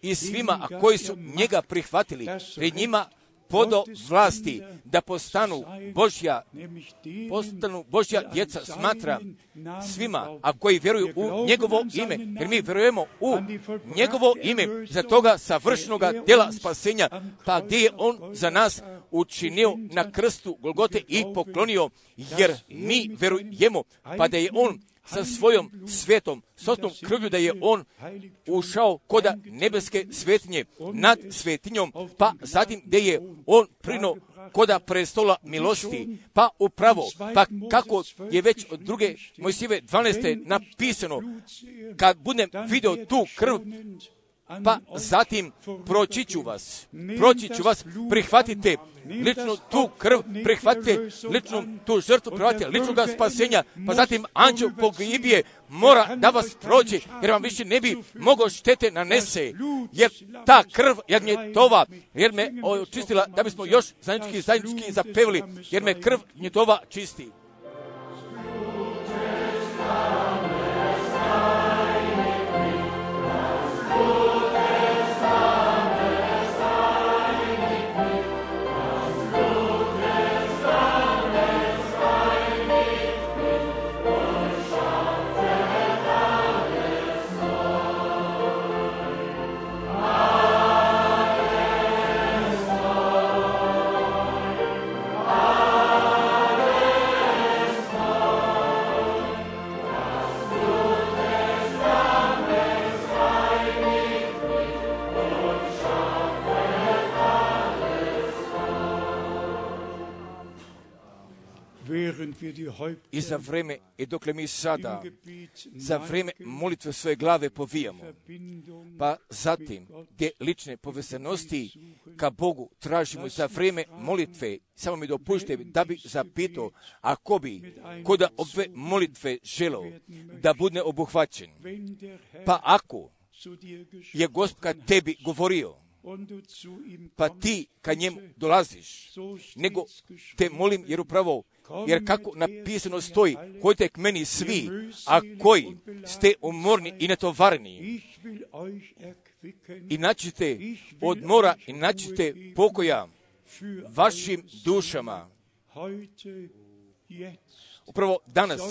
i svima a koji su njega prihvatili, pred njima podo vlasti da postanu Božja, postanu Božja djeca smatra svima, a koji vjeruju u njegovo ime, jer mi vjerujemo u njegovo ime, za toga savršnoga uns spasenja, pa gdje je on za nas učinio na krstu Golgote i poklonio, jer er mi vjerujemo, pa da je on sa svojom svetom, sosnom das krvlju da je on ušao koda nebeske svetinje nad svetinjom, pa zatim gdje je on prino koda prestola milosti, pa upravo, pa kako je već od druge Mojsijeve 12. napisano, kad budem vidio tu krv, pa zatim proći ću vas, proći ću vas, prihvatite lično tu krv, prihvatite ličnu tu žrtvu, prihvatite ličnoga spasenja, pa zatim anđel pogibije mora da vas prođe, jer vam više ne bi mogao štete nanese, jer ta krv, jer je tova, jer me očistila, da bismo još zajednički, zajednički zapevili, jer me krv njegova čisti. I za vreme, i dokle mi sada, za vreme molitve svoje glave povijamo, pa zatim gdje lične povezanosti ka Bogu tražimo za vrijeme molitve, samo mi dopušte da bi zapitao, ako bi koda ove molitve želo da bude obuhvaćen, pa ako je Gospod tebi govorio, pa ti ka njemu dolaziš, nego te molim jer upravo, jer kako napisano stoji, hojte k meni svi, a koji ste umorni i netovarni, ich will euch erquicken i i naćete pokoja vašim dušama. Upravo danas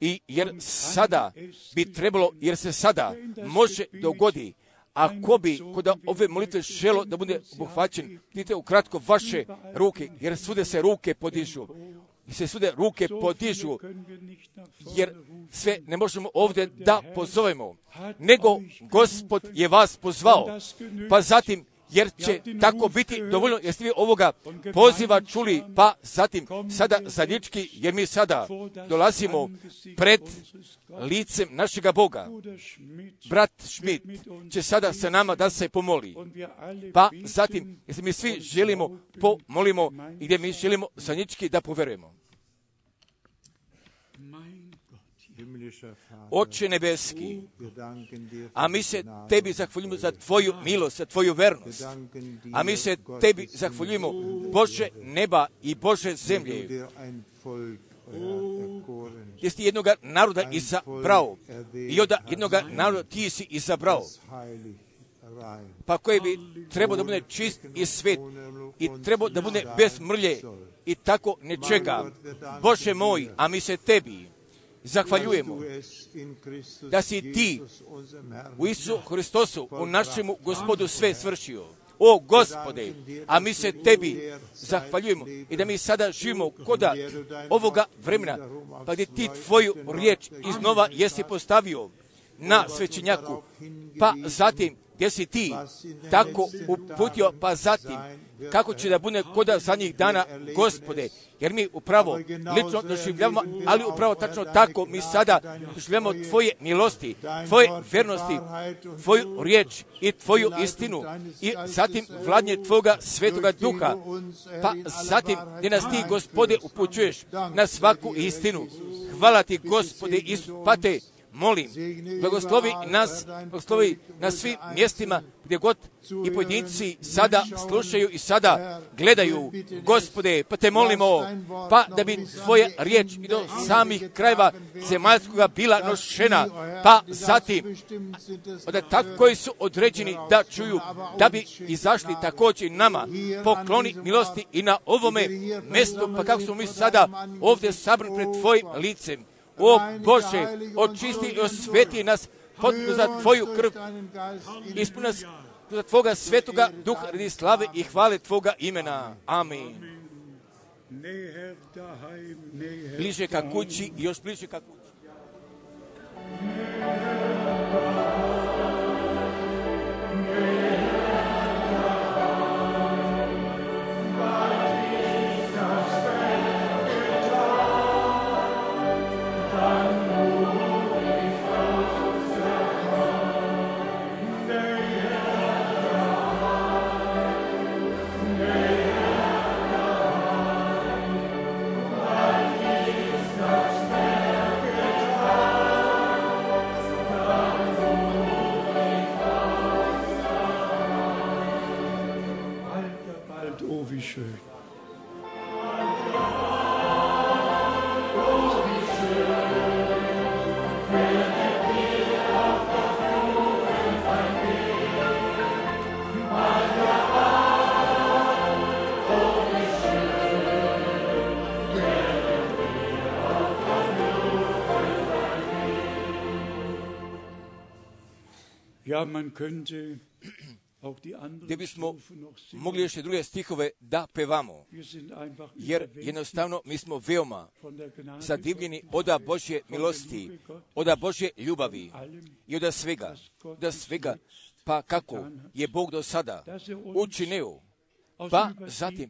I jer sada bi trebalo, jer se sada može dogodi, ako bi kod ove molitve želo da bude obuhvaćen, vidite ukratko vaše ruke, jer svude se ruke podižu. Se svude ruke podižu, jer sve ne možemo ovdje da pozovemo, nego Gospod je vas pozvao, pa zatim jer će tako biti dovoljno, jeste vi ovoga poziva čuli, pa zatim sada zadnjički, jer mi sada dolazimo pred licem našega Boga. Brat Schmidt će sada sa nama da se pomoli. Pa zatim, jeste mi svi želimo, pomolimo i gdje mi želimo zadnjički da poverujemo. Oče nebeski, a mi se tebi zahvaljujemo za tvoju milost, za tvoju vernost, a mi se tebi zahvaljujemo Bože neba i Bože zemlje, gdje si jednoga naroda izabrao? I od jednoga naroda ti si izabrao, pa koji bi trebao da bude čist i svet i trebao da bude bez mrlje i tako nečega. Bože moj, a mi se tebi zahvaljujemo da si ti u Isu Hristosu, u našemu gospodu sve svršio. O gospode, a mi se tebi zahvaljujemo i da mi sada živimo koda ovoga vremena, pa gdje ti tvoju riječ iznova jesi postavio na svećenjaku, pa zatim gdje si ti tako uputio, pa zatim kako će da bude koda zadnjih dana, gospode, jer mi upravo lično doživljavamo, ali upravo tačno tako mi sada doživljavamo tvoje milosti, tvoje vernosti, tvoju riječ i tvoju istinu i zatim vladnje tvoga svetoga duha, pa zatim gdje nas ti, gospode, upućuješ na svaku istinu. Hvala ti, gospode, Isu, pate, molim, blagoslovi nas, blagoslovi na svim mjestima gdje god i pojedinci sada slušaju i sada gledaju, gospode, pa te molimo, pa da bi tvoja riječ i do samih krajeva zemaljskoga bila nošena, pa zatim, da tako koji su određeni da čuju, da bi izašli također nama, pokloni milosti i na ovome mjestu, pa kako smo mi sada ovdje sabrani pred tvojim licem, o Bože, očisti i osveti nas potpuno za Tvoju krv, ispuni nas za Tvoga svetoga duha radi slave i hvale Tvoga imena. Amin. Bliže ka kući još bliže ka kući. Gdje bismo mogli još i druge stihove da pevamo, jer jednostavno mi smo veoma zadivljeni oda Božje milosti, oda Božje ljubavi i oda svega, da svega, pa kako je Bog do sada učinio, aus pa zatim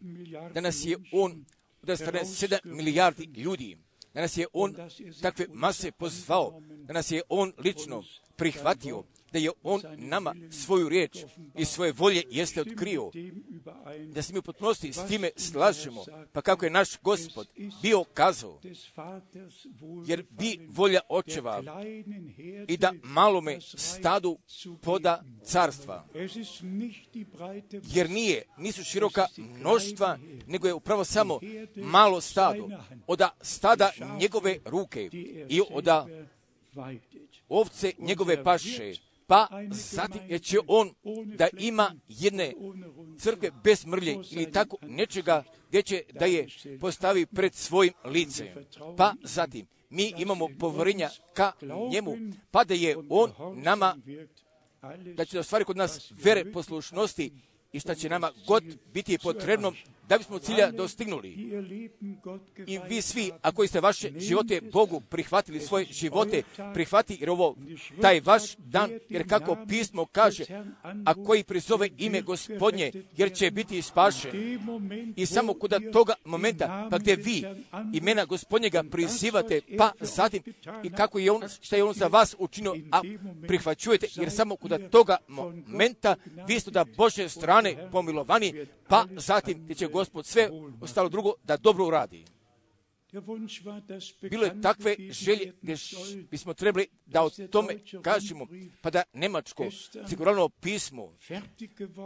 da nas je On, da strane sedam milijardi ljudi, da nas je On takve mase pozvao, da nas je On lično prihvatio, da je On nama svoju riječ i svoje volje jeste otkrio, da se mi u potpunosti s time slažemo, pa kako je naš gospod bio kazao, jer bi volja očeva i da malome stadu poda carstva. Jer nije, nisu široka mnoštva, nego je upravo samo malo stado, oda stada njegove ruke i oda ovce njegove paše, pa zatim će on da ima jedne crkve bez mrlje ili tako nečega gdje će da je postavi pred svojim licem. Pa zatim mi imamo poverenja ka njemu, pa da je on nama, da će da stvari kod nas vere poslušnosti i šta će nama god biti potrebno da bismo cilja dostignuli. I vi svi, a koji ste vaše živote Bogu prihvatili svoje živote, prihvati jer ovo taj vaš dan, jer kako pismo kaže, a koji prizove ime gospodnje, jer će biti spašen. I samo kod toga momenta, pa gdje vi imena gospodnjega prizivate, pa zatim i kako je on, šta je on za vas učinio, a prihvaćujete, jer samo kod toga momenta vi ste da Bože strane pomilovani, pa zatim ti će gospod sve ostalo drugo da dobro uradi. Bilo je takve želje gdje bismo trebali da o tome kažemo, pa da Nemačko sigurno pismo,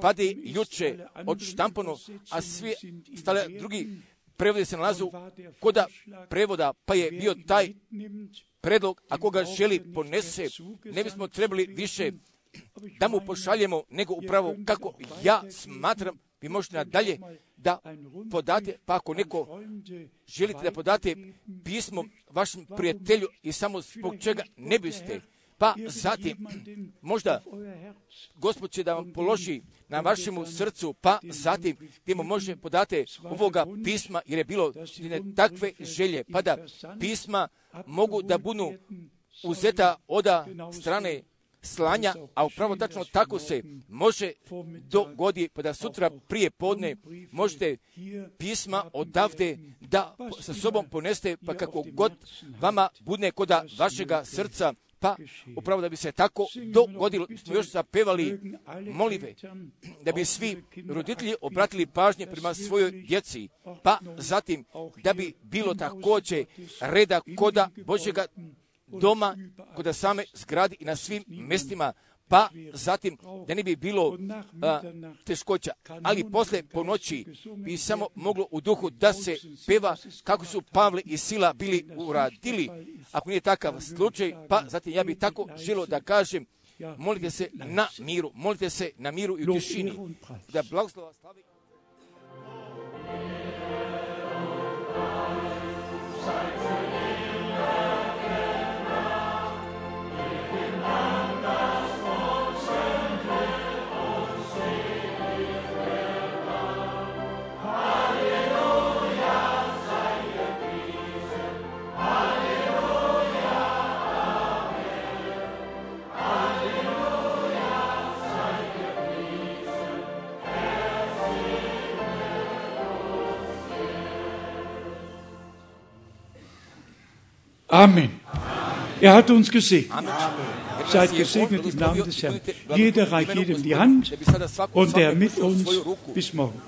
pa da je juče odštampano, a svi stale drugi prevode se nalazu koda prevoda, pa je bio taj predlog, ako ga želi ponese, ne bismo trebali više da mu pošaljemo, nego upravo kako ja smatram, vi možete nadalje da podate, pa ako neko želite da podate pismo vašem prijatelju i samo zbog čega ne biste, pa zatim možda Gospod će da vam položi na vašemu srcu, pa zatim gdje mu može podate ovoga pisma, jer je bilo takve želje, pa da pisma mogu da budu uzeta od strane slanja, a upravo tačno tako se može dogodi, pa da sutra prije podne možete pisma odavde da sa sobom poneste, pa kako god vama budne koda vašega srca, pa upravo da bi se tako dogodilo, smo još zapevali molive, da bi svi roditelji obratili pažnje prema svojoj djeci, pa zatim da bi bilo također reda koda Božjega doma, kod same zgradi i na svim mjestima, pa zatim da ne bi bilo a, teškoća. Ali posle po noći bi samo moglo u duhu da se peva kako su Pavle i Sila bili uradili. Ako nije takav slučaj, pa zatim ja bih tako želo da kažem, molite se na miru, molite se na miru i u tišini. Da blagoslova slavi. Amen. Er hat uns gesegnet. Seid gesegnet im Namen des Herrn. Jeder reicht jedem die Hand und der mit uns bis morgen.